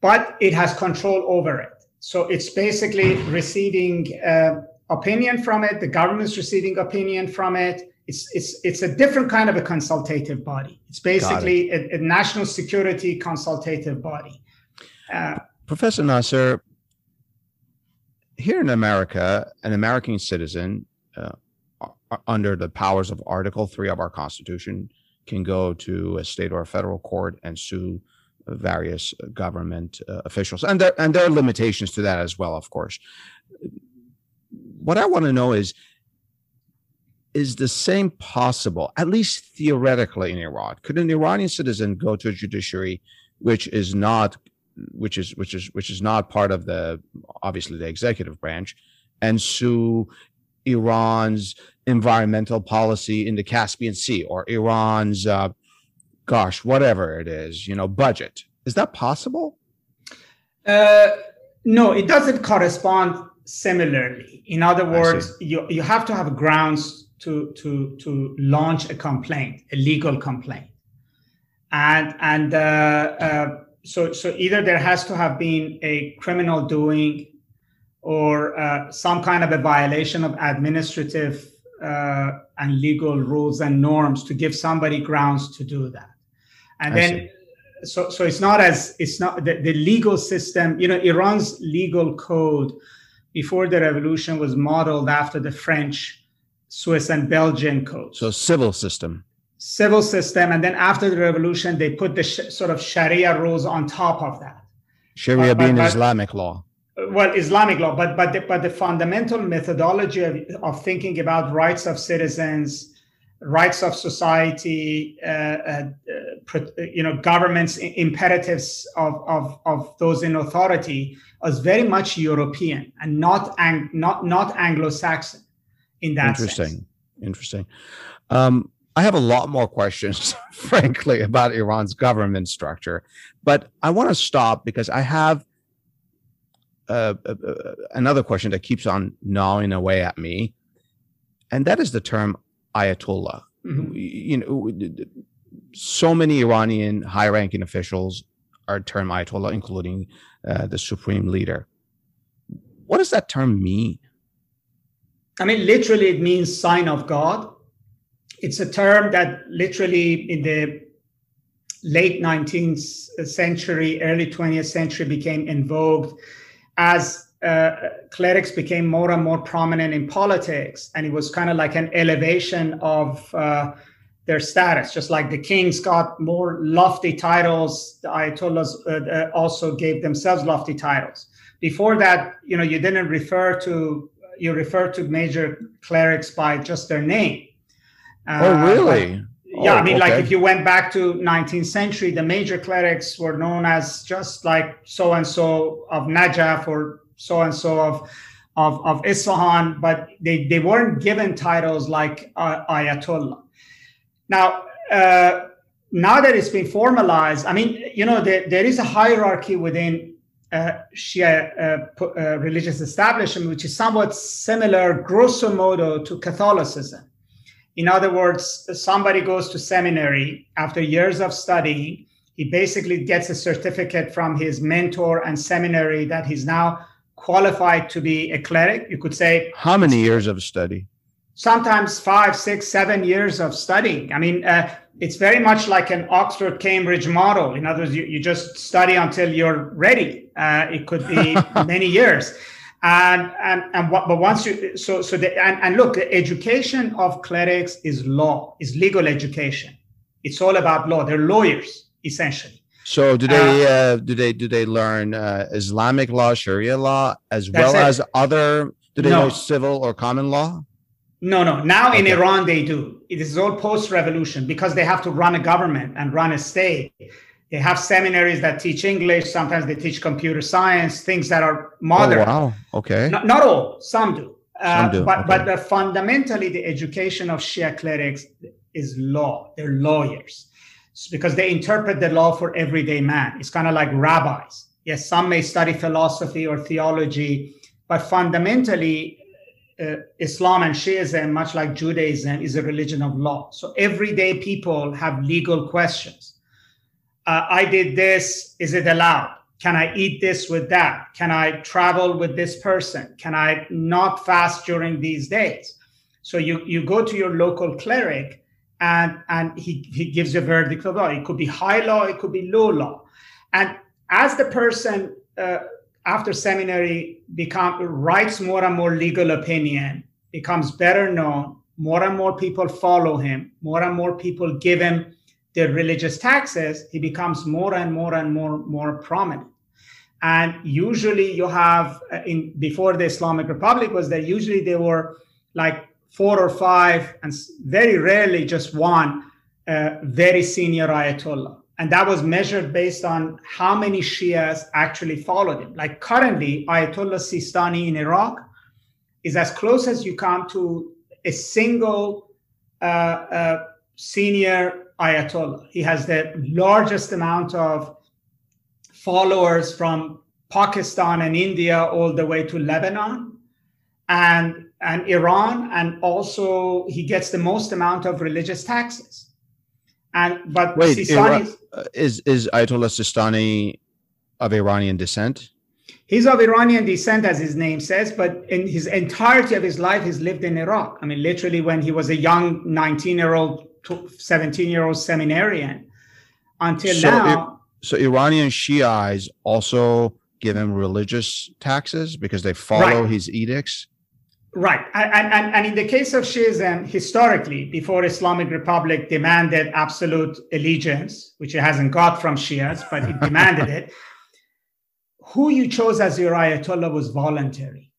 but it has control over it. So it's basically receiving. Uh, opinion from it. The government's receiving opinion from it. It's it's it's a different kind of a consultative body. It's basically it. a, a, national security consultative body. Uh, Professor Nasr, here in America, an American citizen uh, under the powers of Article Three of our Constitution can go to a state or a federal court and sue various government uh, officials, and there and there are limitations to that as well, of course what I want to know is is the same possible, at least theoretically, in Iran? Could an Iranian citizen go to a judiciary which is not which is which is which is not part of the obviously the executive branch and sue Iran's environmental policy in the Caspian Sea or Iran's uh, gosh whatever it is you know budget is that possible uh, no it doesn't correspond similarly. In other words, you, you have to have grounds to, to, to launch a complaint, a legal complaint. And, and uh, uh, so, so either there has to have been a criminal doing or uh, some kind of a violation of administrative uh, and legal rules and norms to give somebody grounds to do that. And I then see. so so it's not as it's not the, the legal system you know iran's legal code before the revolution was modeled after the french swiss and belgian codes. So civil system. Civil system and then after the revolution they put the sh- sort of sharia rules on top of that. Sharia but, being but, islamic law. Well islamic law but but the, but the fundamental methodology of, of thinking about rights of citizens rights of society, uh, uh you know, governments imperatives of, of, of those in authority was very much European and not ang- not not Anglo-Saxon in that interesting sense. interesting um, i have a lot more questions <laughs> frankly about iran's government structure but i want to stop because i have uh, uh, uh, another question that keeps on gnawing away at me and that is the term ayatollah. Mm-hmm. You know, so many Iranian high-ranking officials are termed ayatollah, including uh, the supreme leader. What does that term mean? I mean, literally, it means sign of God. It's a term that literally in the late 19th century, early 20th century became invoked as uh, clerics became more and more prominent in politics, and it was kind of like an elevation of uh, their status. Just like the kings got more lofty titles, the ayatollahs uh, uh, also gave themselves lofty titles. Before that, you know, you didn't refer to you refer to major clerics by just their name. Uh, oh, really? yeah, I mean, okay. like if you went back to 19th century, the major clerics were known as just like so and so of Najaf or so and so of of, of Isfahan, but they, they weren't given titles like uh, Ayatollah. Now, uh, now that it's been formalized, I mean, you know, there, there is a hierarchy within uh, Shia uh, uh, religious establishment, which is somewhat similar, grosso modo, to Catholicism. In other words, somebody goes to seminary after years of studying. He basically gets a certificate from his mentor and seminary that he's now qualified to be a cleric. You could say. How many years of study? Sometimes five, six, seven years of studying. I mean, uh, it's very much like an Oxford Cambridge model. In other words, you, you just study until you're ready. Uh, it could be <laughs> many years. And, and, and what, but once you, so, so the, and, and look, the education of clerics is law, is legal education. It's all about law. They're lawyers, essentially. So do they uh, uh, do they do they learn uh, Islamic law, Sharia law, as well it. as other? Do they no. know civil or common law? No, no. Now okay. in Iran they do. It is all post-revolution because they have to run a government and run a state. They have seminaries that teach English. Sometimes they teach computer science, things that are modern. Oh, wow. Okay. Not, not all. Some do. Uh, some do. But okay. but fundamentally, the education of Shia clerics is law. They're lawyers because they interpret the law for everyday man. It's kind of like rabbis. Yes, some may study philosophy or theology, but fundamentally, uh, Islam and Shiism, much like Judaism, is a religion of law. So everyday people have legal questions. Uh, I did this. Is it allowed? Can I eat this with that? Can I travel with this person? Can I not fast during these days? So you, you go to your local cleric and and he, he gives a verdict of law. It could be high law, it could be low law. And as the person uh, after seminary become writes more and more legal opinion, becomes better known, more and more people follow him, more and more people give him their religious taxes, he becomes more and more and more more prominent. And usually you have uh, in before the Islamic Republic was there, usually they were like four or five, and very rarely just one uh, very senior Ayatollah. And that was measured based on how many Shias actually followed him. Like currently, Ayatollah Sistani in Iraq is as close as you come to a single uh, uh, senior Ayatollah. He has the largest amount of followers from Pakistan and India all the way to Lebanon and and Iran, and also he gets the most amount of religious taxes. And but wait, Sistani, uh, is is Ayatollah Sistani of Iranian descent? He's of Iranian descent, as his name says, but in his entirety of his life, he's lived in Iraq. I mean, literally, when he was a young 19 year old, 17 year old seminarian, until so now. It, so Iranian Shiites also give him religious taxes because they follow right. his edicts. Right. And, and, and in the case of Shiism, historically, before Islamic Republic demanded absolute allegiance, which it hasn't got from Shias, but it demanded it, <laughs> who you chose as your Ayatollah was voluntary.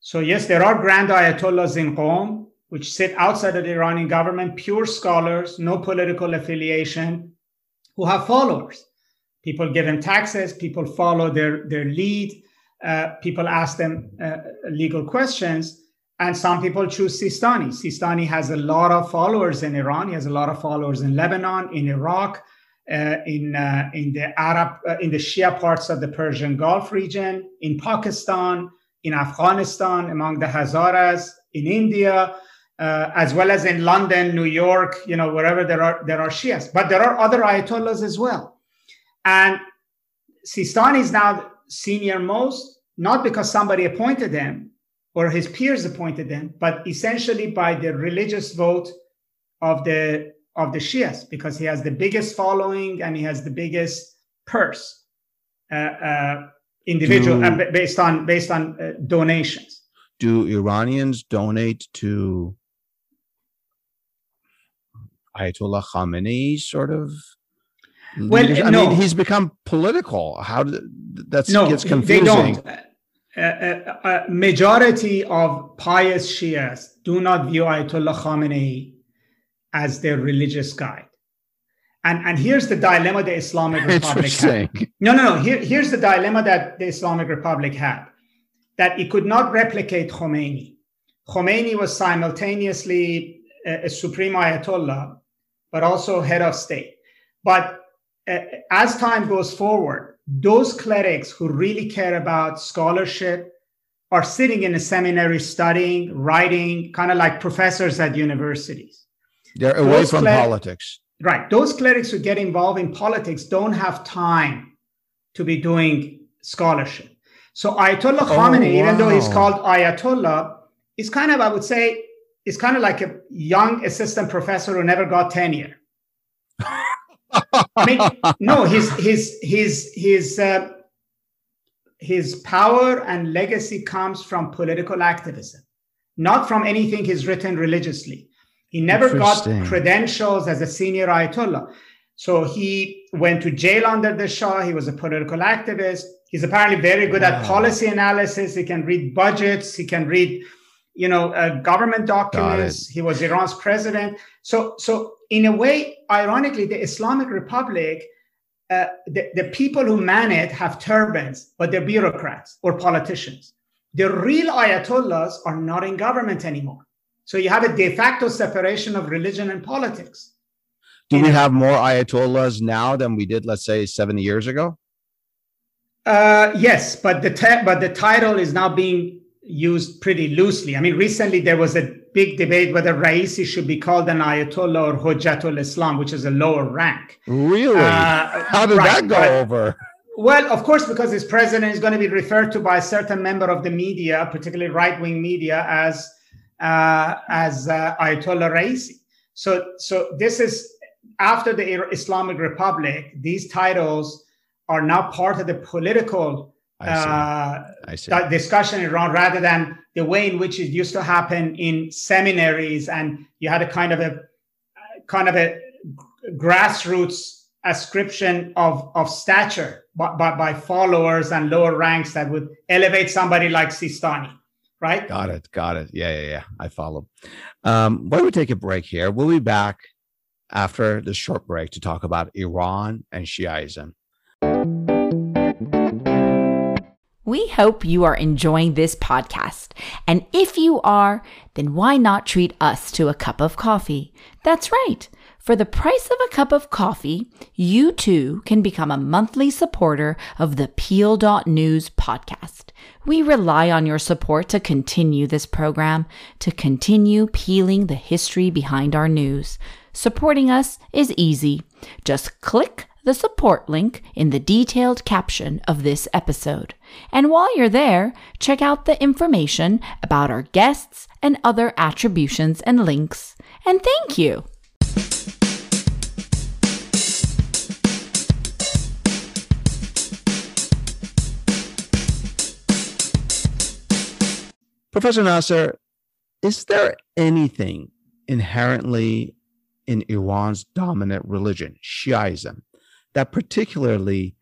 So, yes, there are grand Ayatollahs in Qom, which sit outside of the Iranian government, pure scholars, no political affiliation, who have followers. People give them taxes, people follow their, their lead, uh, people ask them uh, legal questions, and some people choose Sistani. Sistani has a lot of followers in Iran, he has a lot of followers in Lebanon, in Iraq. Uh, in uh, in the Arab uh, in the Shia parts of the Persian Gulf region, in Pakistan, in Afghanistan, among the Hazaras, in India, uh, as well as in London, New York, you know, wherever there are there are Shias. But there are other Ayatollahs as well. And Sistani is now senior most, not because somebody appointed him or his peers appointed him, but essentially by the religious vote of the of the Shias, because he has the biggest following and he has the biggest purse, uh, uh, individual do, uh, based on based on uh, donations. Do Iranians donate to Ayatollah Khamenei sort of well, I no. mean, he's become political. How did that's no, gets confusing. They don't. Uh, uh, uh, majority of pious Shias do not view Ayatollah Khamenei as their religious guide. And, and here's the dilemma the Islamic <laughs> Republic had. No, no, no. Here, here's the dilemma that the Islamic Republic had that it could not replicate Khomeini. Khomeini was simultaneously a, a supreme Ayatollah, but also head of state. But uh, as time goes forward, those clerics who really care about scholarship are sitting in a seminary studying, writing, kind of like professors at universities. They're away from politics. Right. Those clerics who get involved in politics don't have time to be doing scholarship. So Ayatollah oh, Khamenei, wow. even though he's called Ayatollah, is kind of, I would say, is kind of like a young assistant professor who never got tenure. <laughs> I mean, no, his his his his uh, his power and legacy comes from political activism, not from anything he's written religiously. He never got credentials as a senior Ayatollah. So he went to jail under the Shah. He was a political activist. He's apparently very good wow. at policy analysis. He can read budgets. He can read, you know, uh, government documents. He was Iran's president. So, so in a way, ironically, the Islamic Republic, uh, the, the people who man it have turbans, but they're bureaucrats or politicians. The real ayatollahs are not in government anymore. So you have a de facto separation of religion and politics. Do we have more ayatollahs now than we did, let's say, 70 years ago? Uh, yes, but the te- but the title is now being used pretty loosely. I mean, recently there was a big debate whether Raisi should be called an Ayatollah or Hujjatul Islam, which is a lower rank. Really? Uh, How did right, that go but, over? Well, of course, because his president is going to be referred to by a certain member of the media, particularly right-wing media, as uh, as uh, Ayatollah Raisi. So, so this is after the Islamic Republic. These titles are now part of the political uh, discussion in Iran rather than the way in which it used to happen in seminaries and you had a kind of a kind of a grassroots ascription of, of stature by, by, by followers and lower ranks that would elevate somebody like Sistani, right? Got it. Got it. Yeah, yeah, yeah. I follow. Um, why don't we take a break here? We'll be back after this short break to talk about Iran and Shiaism. We hope you are enjoying this podcast. And if you are, then why not treat us to a cup of coffee? That's right. For the price of a cup of coffee, you too can become a monthly supporter of the Peel.News podcast. We rely on your support to continue this program, to continue peeling the history behind our news. Supporting us is easy. Just click the support link in the detailed caption of this episode. And while you're there, check out the information about our guests and other attributions and links. And thank you! Professor Nasr, is there anything inherently in Iran's dominant religion, Shiaism, that particularly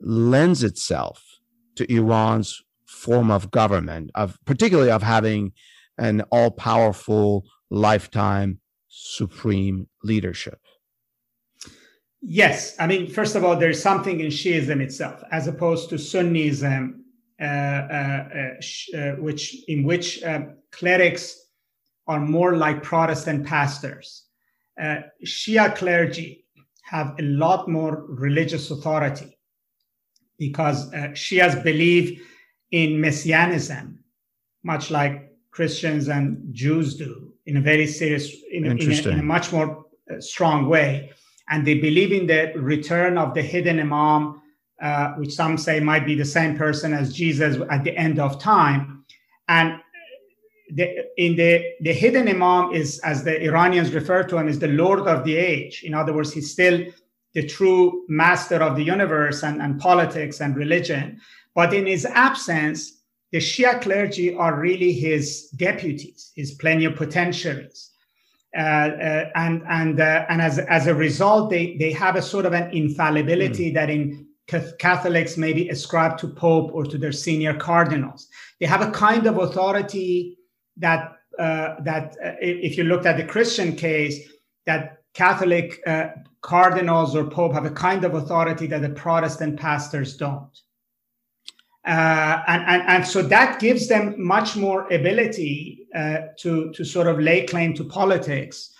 lends itself to Iran's form of government, of particularly of having an all-powerful lifetime supreme leadership? Yes, I mean, first of all, there's something in Shiism itself, as opposed to Sunnism, uh, uh, uh, which in which clerics are more like Protestant pastors. Shia clergy have a lot more religious authority because Shias believe in messianism, much like Christians and Jews do, in a very serious, in, in, a, in a, much more strong way. And they believe in the return of the hidden Imam uh, which some say might be the same person as Jesus at the end of time. And the, in the, the hidden Imam is, as the Iranians refer to him, is the Lord of the age. In other words, he's still the true master of the universe and, and politics and religion. But in his absence, the Shia clergy are really his deputies, his plenipotentiaries. Uh, uh, and and uh, and as as a result, they they have a sort of an infallibility mm. that in Catholics maybe ascribe to Pope or to their senior cardinals. They have a kind of authority that uh, that uh, if you looked at the Christian case, that Catholic uh, cardinals or Pope have a kind of authority that the Protestant pastors don't. Uh, and, and, and so that gives them much more ability uh, to, to sort of lay claim to politics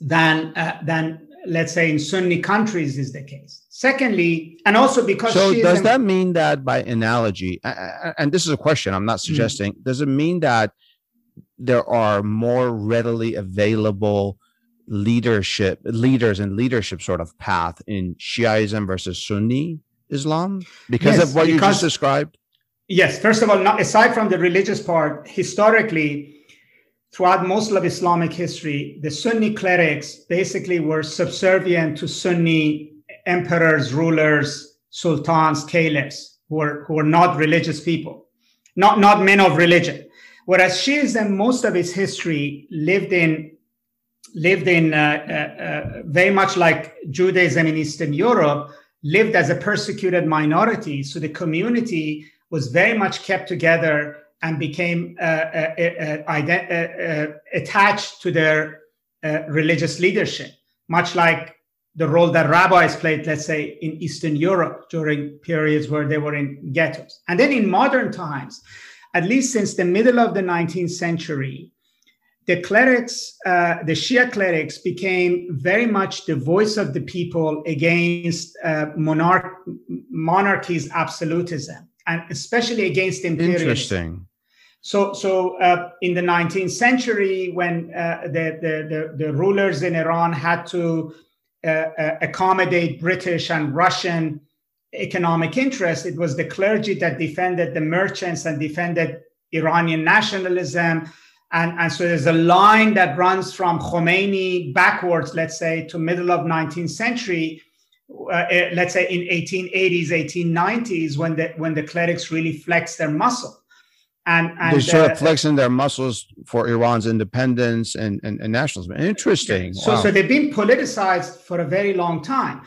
than, uh, than let's say in Sunni countries is the case. Secondly, and also because so does that mean that by analogy, and this is a question I'm not hmm. suggesting, mm-hmm. does it mean that there are more readily available leadership leaders and leadership sort of path in Shiaism versus Sunni Islam because yes, of what because, you just described? Yes. First of all, not, aside from the religious part, historically throughout most of Islamic history, the Sunni clerics basically were subservient to Sunni emperors, rulers, sultans, caliphs, who were, who were not religious people, not, not men of religion. Whereas Shiism, most of its history lived in lived in uh, uh, uh, very much like Judaism in Eastern Europe, lived as a persecuted minority. So the community was very much kept together and became uh, uh, attached to their religious leadership, much like the role that rabbis played, let's say, in Eastern Europe during periods where they were in ghettos. And then in modern times, at least since the middle of the 19th century, the clerics, uh, the Shia clerics became very much the voice of the people against uh, monarch- monarchy's absolutism and especially against imperialism. Interesting. So, so uh, in the 19th century, when uh, the, the, the, the, rulers in Iran had to uh, uh, accommodate British and Russian economic interest. it was the clergy that defended the merchants and defended Iranian nationalism. And, and so there's a line that runs from Khomeini backwards, let's say, to middle of 19th century, uh, uh, let's say in 1880s, 1890s, when the, when the clerics really flexed their muscle and, and they're sort uh, of flexing their muscles for Iran's independence and, and, and nationalism. Interesting. So, wow. so they've been politicized for a very long time,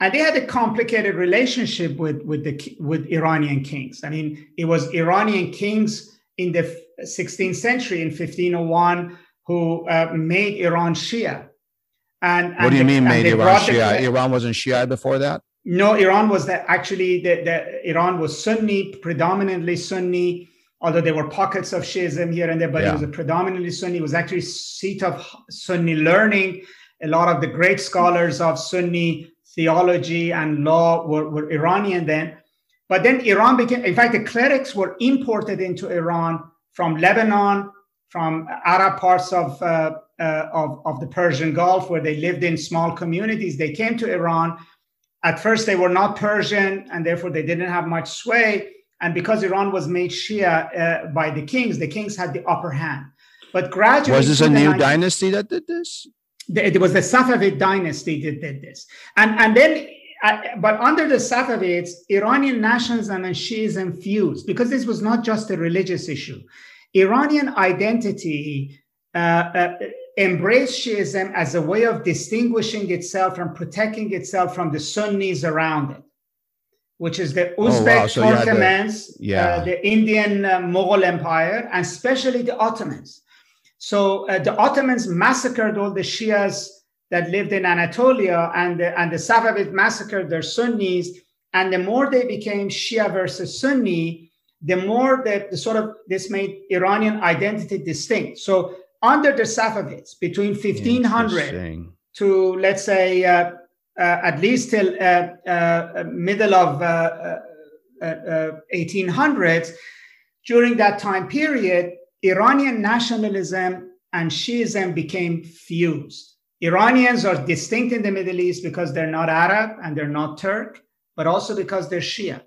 and they had a complicated relationship with with the with Iranian kings. I mean, it was Iranian kings in the 16th century in 1501 who uh, made Iran Shia. And, and what do you mean made Iran Shia? The, Iran wasn't Shia before that. No, Iran was that actually the, the Iran was Sunni, predominantly Sunni although there were pockets of Shiism here and there, but yeah. it was a predominantly Sunni. It was actually seat of Sunni learning A lot of the great scholars of Sunni theology and law were, were Iranian then. But then Iran became, in fact, the clerics were imported into Iran from Lebanon, from Arab parts of, uh, uh, of, of the Persian Gulf, where they lived in small communities. They came to Iran. At first, they were not Persian, and therefore they didn't have much sway. And because Iran was made Shia uh, by the kings, the kings had the upper hand. But gradually, was this a new 19- dynasty that did this? It was the Safavid dynasty that did this, and and then. But under the Safavids, Iranian nationalism and Shiism fused because this was not just a religious issue. Iranian identity uh, uh, embraced Shiism as a way of distinguishing itself and protecting itself from the Sunnis around it which is the Uzbek oh, wow. so Turkmens, the, yeah. uh, the Indian uh, Mughal Empire, and especially the Ottomans. So uh, the Ottomans massacred all the Shias that lived in Anatolia, and the, and the Safavid massacred their Sunnis. And the more they became Shia versus Sunni, the more that the sort of this made Iranian identity distinct. So under the Safavids, between 1500 to let's say uh, uh, at least till uh, uh, middle of 1800s, during that time period, Iranian nationalism and Shiism became fused. Iranians are distinct in the Middle East because they're not Arab and they're not Turk, but also because they're Shia.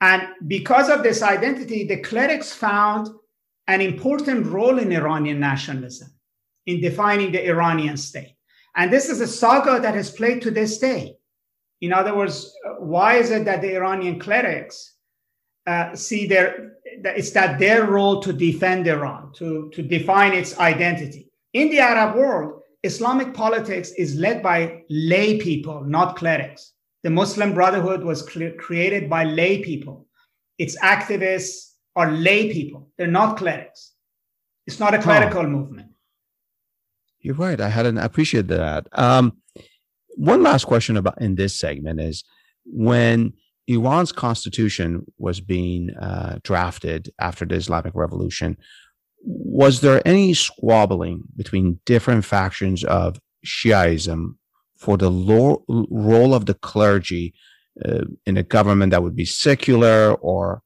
And because of this identity, the clerics found an important role in Iranian nationalism in defining the Iranian state. And this is a saga that has played to this day. In other words, why is it that the Iranian clerics uh, see their it's that their role to defend Iran, to, to define its identity. In the Arab world, Islamic politics is led by lay people, not clerics. The Muslim Brotherhood was cl- created by lay people. Its activists are lay people. They're not clerics. It's not a clerical oh. movement. You're right. I hadn't appreciated that. Um, one last question about in this segment is when Iran's constitution was being uh, drafted after the Islamic Revolution. Was there any squabbling between different factions of Shiaism for the lo- role of the clergy uh, in a government that would be secular or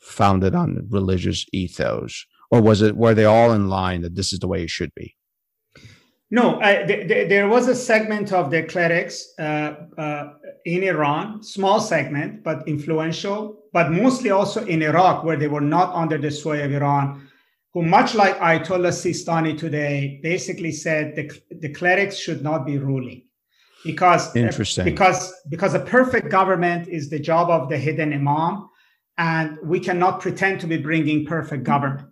founded on religious ethos, or was it were they all in line that this is the way it should be? No, th- th- there was a segment of the clerics uh, uh, in Iran, small segment, but influential, but mostly also in Iraq, where they were not under the sway of Iran, who, much like Ayatollah Sistani today, basically said the, the clerics should not be ruling. Because, Interesting. because because a perfect government is the job of the hidden imam, and we cannot pretend to be bringing perfect government.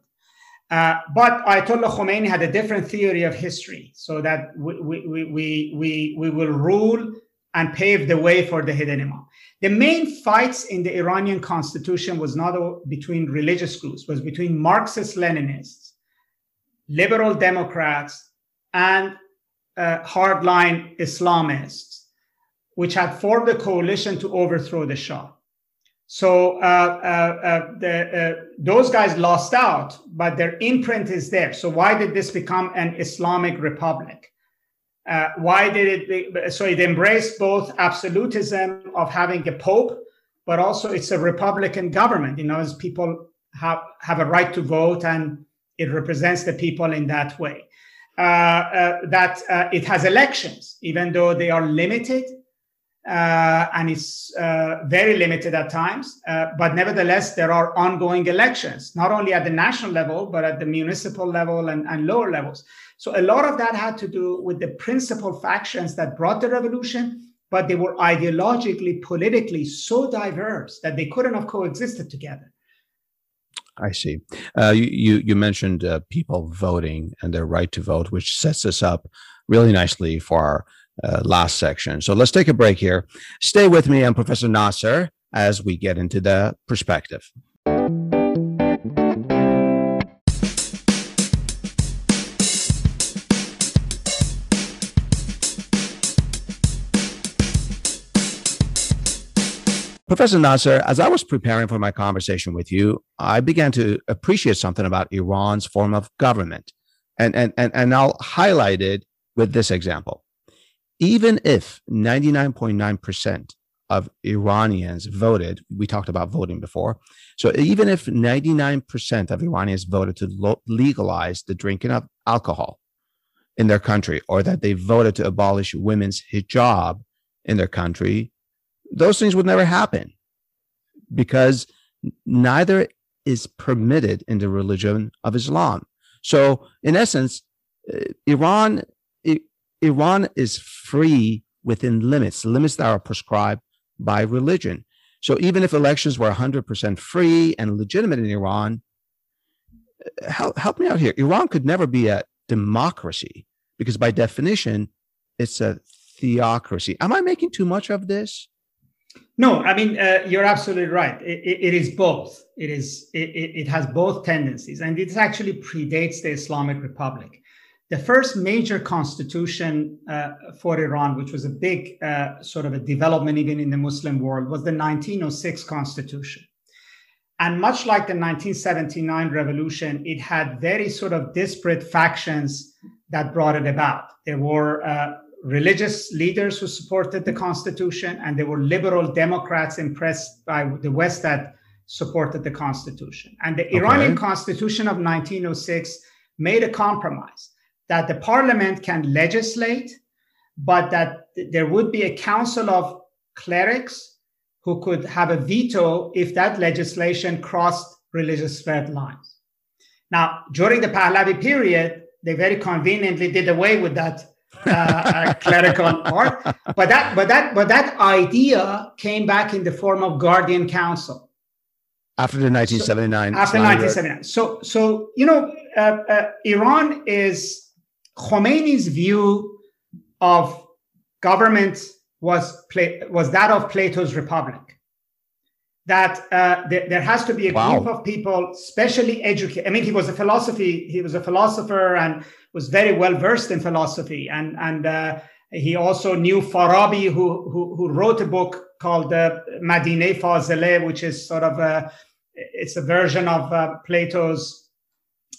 Uh, but Ayatollah Khomeini had a different theory of history, so that we, we, we, we, we will rule and pave the way for the hidden imam. The main fights in the Iranian constitution was not between religious groups, was between Marxist Leninists, liberal Democrats, and uh, hardline Islamists, which had formed a coalition to overthrow the Shah. So uh, uh, uh, the, uh, those guys lost out, but their imprint is there. So why did this become an Islamic republic? Uh, why did it? Be, so it embraced both absolutism of having a pope, but also it's a republican government. You know, as people have have a right to vote, and it represents the people in that way. Uh, that it has elections, even though they are limited uh, and it's uh, very limited at times. Uh, but nevertheless, there are ongoing elections, not only at the national level, but at the municipal level and, and lower levels. So a lot of that had to do with the principal factions that brought the revolution, but they were ideologically, politically so diverse that they couldn't have coexisted together. I see. Uh, you you mentioned uh, people voting and their right to vote, which sets us up really nicely for our uh, last section. So let's take a break here. Stay with me and Professor Nasr as we get into the perspective. Professor Nasr, as I was preparing for my conversation with you, I began to appreciate something about Iran's form of government. And, and, and, and I'll highlight it with this example. Even if 99.9% of Iranians voted, we talked about voting before. So even if 99% of Iranians voted to lo- legalize the drinking of alcohol in their country, or that they voted to abolish women's hijab in their country, those things would never happen because neither is permitted in the religion of Islam. So, in essence, uh, Iran, Iran is free within limits, limits that are prescribed by religion. So, even if elections were 100% free and legitimate in Iran, uh, help, help me out here. Iran could never be a democracy because, by definition, it's a theocracy. Am I making too much of this? No, I mean uh, you're absolutely right. It, it, it is both. It is it, it has both tendencies, and it actually predates the Islamic Republic. The first major constitution uh, for Iran, which was a big uh, sort of a development even in the Muslim world, was the 1906 constitution. And much like the 1979 revolution, it had very sort of disparate factions that brought it about. There were uh, religious leaders who supported the Constitution, and there were liberal Democrats impressed by the West that supported the Constitution. And the okay. Iranian Constitution of 1906 made a compromise that the parliament can legislate, but that there would be a council of clerics who could have a veto if that legislation crossed religious red lines. Now, during the Pahlavi period, they very conveniently did away with that uh, clerical <laughs> part. But that, but that, but that idea came back in the form of guardian council after the 1979. So, after 1979. So, so you know, uh, uh, Iran is Khomeini's view of government was was that of Plato's Republic. That uh, th- there has to be a wow. group of people specially educated. I mean, he was a philosophy. He was a philosopher and was very well versed in philosophy, and and uh, he also knew Farabi, who who, who wrote a book called uh, Madine Fazile, which is sort of a it's a version of uh, Plato's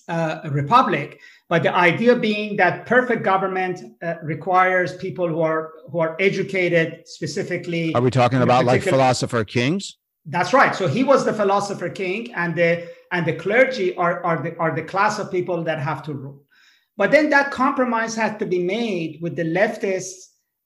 uh, Republic. But the idea being that perfect government uh, requires people who are who are educated specifically. Are we talking about like philosopher kings? That's right. So he was the philosopher king, and the and the clergy are are the are the class of people that have to rule. But then that compromise had to be made with the leftists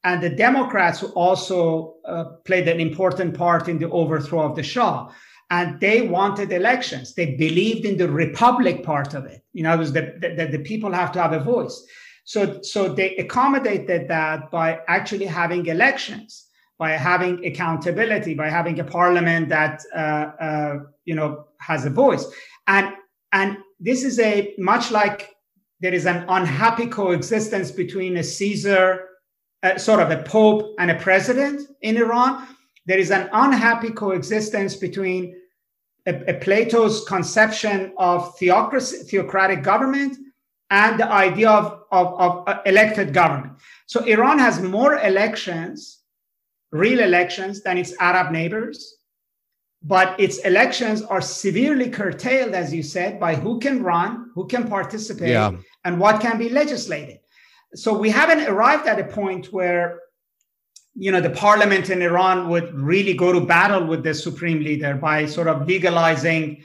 and the Democrats, who also uh, played an important part in the overthrow of the Shah. And they wanted elections. They believed in the republic part of it. You know, it was that the, the people have to have a voice. So, so they accommodated that by actually having elections, by having accountability, by having a parliament that uh, uh, you know has a voice. And and this is a much like there is an unhappy coexistence between a Caesar, uh, sort of a pope, and a president in Iran. There is an unhappy coexistence between a, a Plato's conception of theocracy, theocratic government and the idea of, of, of uh, elected government. So Iran has more elections, real elections, than its Arab neighbors but its elections are severely curtailed, as you said, by who can run, who can participate, yeah. and what can be legislated. So we haven't arrived at a point where you know the parliament in Iran would really go to battle with the supreme leader by sort of legalizing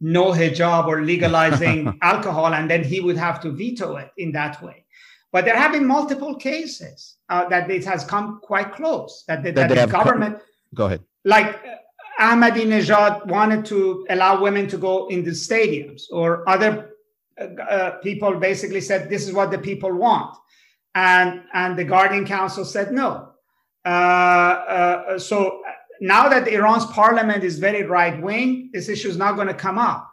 no hijab or legalizing <laughs> alcohol, and then he would have to veto it in that way. But there have been multiple cases uh, that it has come quite close. That the, that that the government. Come, go ahead. Like Ahmadinejad wanted to allow women to go in the stadiums, or other uh, uh, people basically said this is what the people want, and and the Guardian Council said no. Uh, uh so now that Iran's parliament is very right wing, this issue is not going to come up.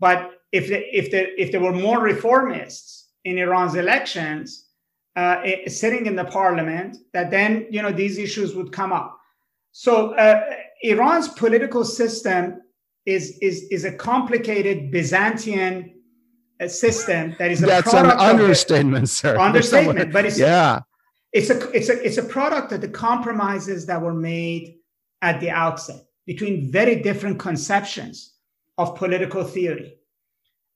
But if the, if the, if there were more reformists in Iran's elections uh, sitting in the parliament, that then you know these issues would come up. So uh, Iran's political system is, is, is a complicated Byzantine uh, system that is a That's an understatement, sir. Understatement, but it's <laughs> yeah, it's a it's a it's a product of the compromises that were made at the outset between very different conceptions of political theory.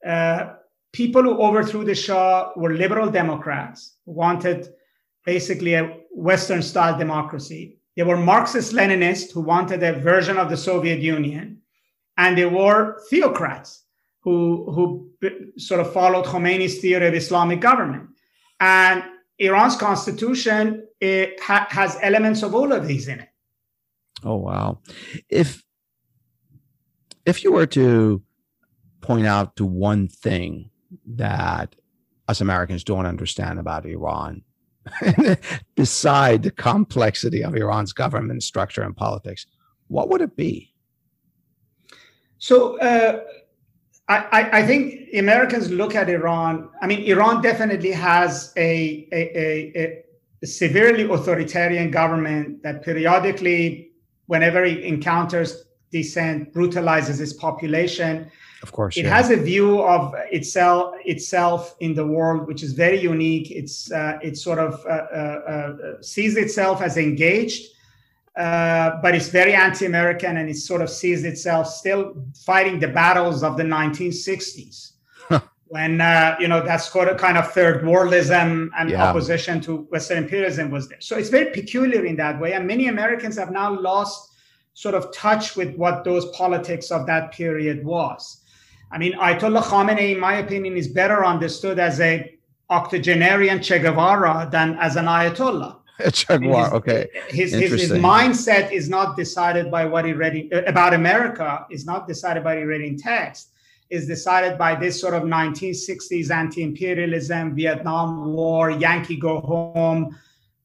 Uh, people who overthrew the Shah were liberal Democrats who wanted basically a Western style democracy. They were Marxist Leninists who wanted a version of the Soviet Union. And they were theocrats who, who sort of followed Khomeini's theory of Islamic government. And Iran's constitution it ha- has elements of all of these in it. Oh wow! If if you were to point out to one thing that us Americans don't understand about Iran, <laughs> beside the complexity of Iran's government structure and politics, what would it be? So uh, I, I, think Americans look at Iran. I mean, Iran definitely has a, a, a, severely authoritarian government that periodically, whenever it encounters dissent, brutalizes its population. Of course, it yeah. has a view of itself itself in the world, which is very unique. It's uh, it sort of uh, uh, uh sees itself as engaged uh, but it's very anti-American and it sort of sees itself still fighting the battles of the 1960s. when uh, you know that's sort of kind of third worldism and yeah. opposition to Western imperialism was there. So it's very peculiar in that way, and many Americans have now lost sort of touch with what those politics of that period was. I mean, Ayatollah Khamenei, in my opinion, is better understood as a octogenarian Che Guevara than as an Ayatollah. <laughs> Jaguar. okay. His, his, his mindset is not decided by what he read in, uh, about America. Is not decided by what he read in text. Is decided by this sort of 1960s anti-imperialism, Vietnam War, Yankee go home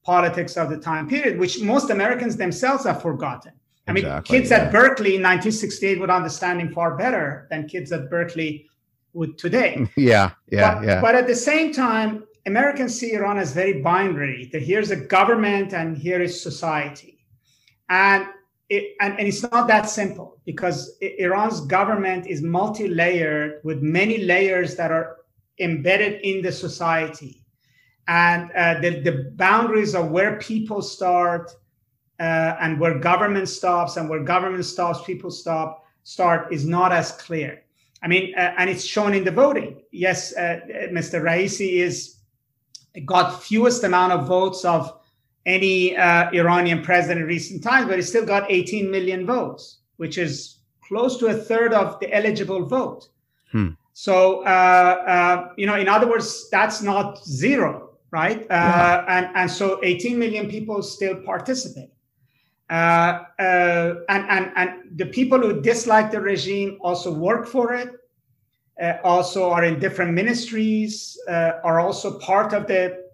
politics of the time period, which most Americans themselves have forgotten. I mean, kids yeah. at Berkeley in 1968 would understand him far better than kids at Berkeley would today. <laughs> Yeah, yeah, but, yeah. But at the same time, Americans see Iran as very binary. That here's a government and here is society, and it, and, and it's not that simple because Iran's government is multi-layered with many layers that are embedded in the society, and uh, the the boundaries of where people start uh, and where government stops and where government stops, people stop start is not as clear. I mean, uh, and it's shown in the voting. Yes, uh, Mr. Raisi is got fewest amount of votes of any uh, Iranian president in recent times, but he still got 18 million votes, which is close to a third of the eligible vote. Hmm. So, uh, uh, you know, in other words, that's not zero, right? Uh, yeah. and, and so 18 million people still participate. Uh, uh, and, and, and the people who dislike the regime also work for it uh, also are in different ministries, uh, are also part of the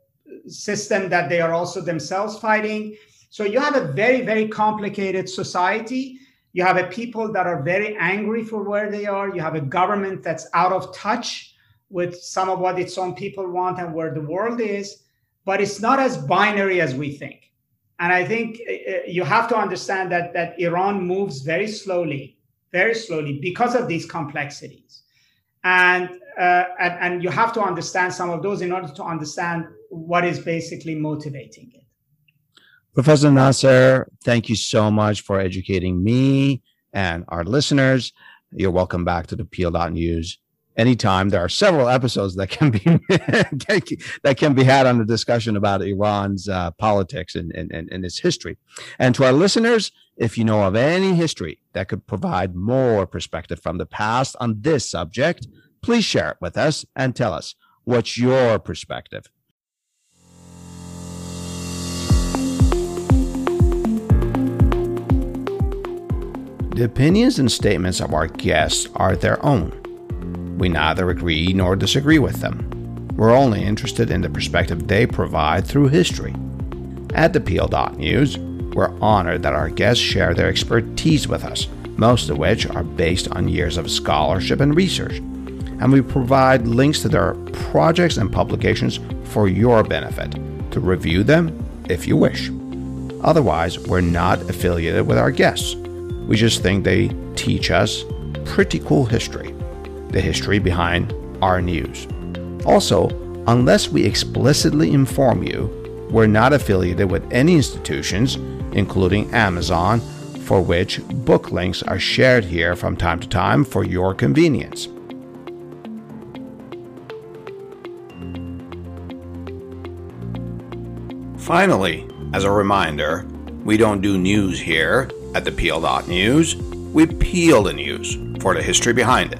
system that they are also themselves fighting. So you have a very, very complicated society. You have a people that are very angry for where they are. You have a government that's out of touch with some of what its own people want and where the world is. But it's not as binary as we think. And I think uh, uh, you have to understand that that Iran moves very slowly, very slowly because of these complexities and, uh, and and you have to understand some of those in order to understand what is basically motivating it. Professor Nasr, thank you so much for educating me and our listeners. You're welcome back to the Peel.News anytime. There are several episodes that can be <laughs> that can be had on the discussion about Iran's uh, politics and, and, and its history. And to our listeners, if you know of any history that could provide more perspective from the past on this subject, please share it with us and tell us what's your perspective. The opinions and statements of our guests are their own. We neither agree nor disagree with them. We're only interested in the perspective they provide through history. At the Peel.News, we're honored that our guests share their expertise with us, most of which are based on years of scholarship and research. And we provide links to their projects and publications for your benefit to review them if you wish. Otherwise, we're not affiliated with our guests. We just think they teach us pretty cool history, the history behind our news. Also, unless we explicitly inform you, we're not affiliated with any institutions, including Amazon, for which book links are shared here from time to time for your convenience. Finally, as a reminder, we don't do news here at the Peel News. We peel the news for the history behind it.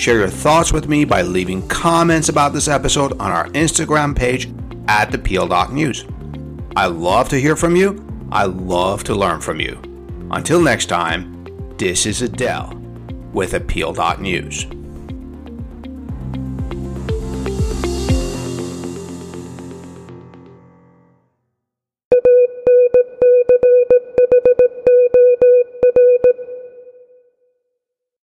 share your thoughts with me by leaving comments about this episode on our Instagram page at thepeel.news. I love to hear from you. I love to learn from you. Until next time, this is Adele with Appeal.News.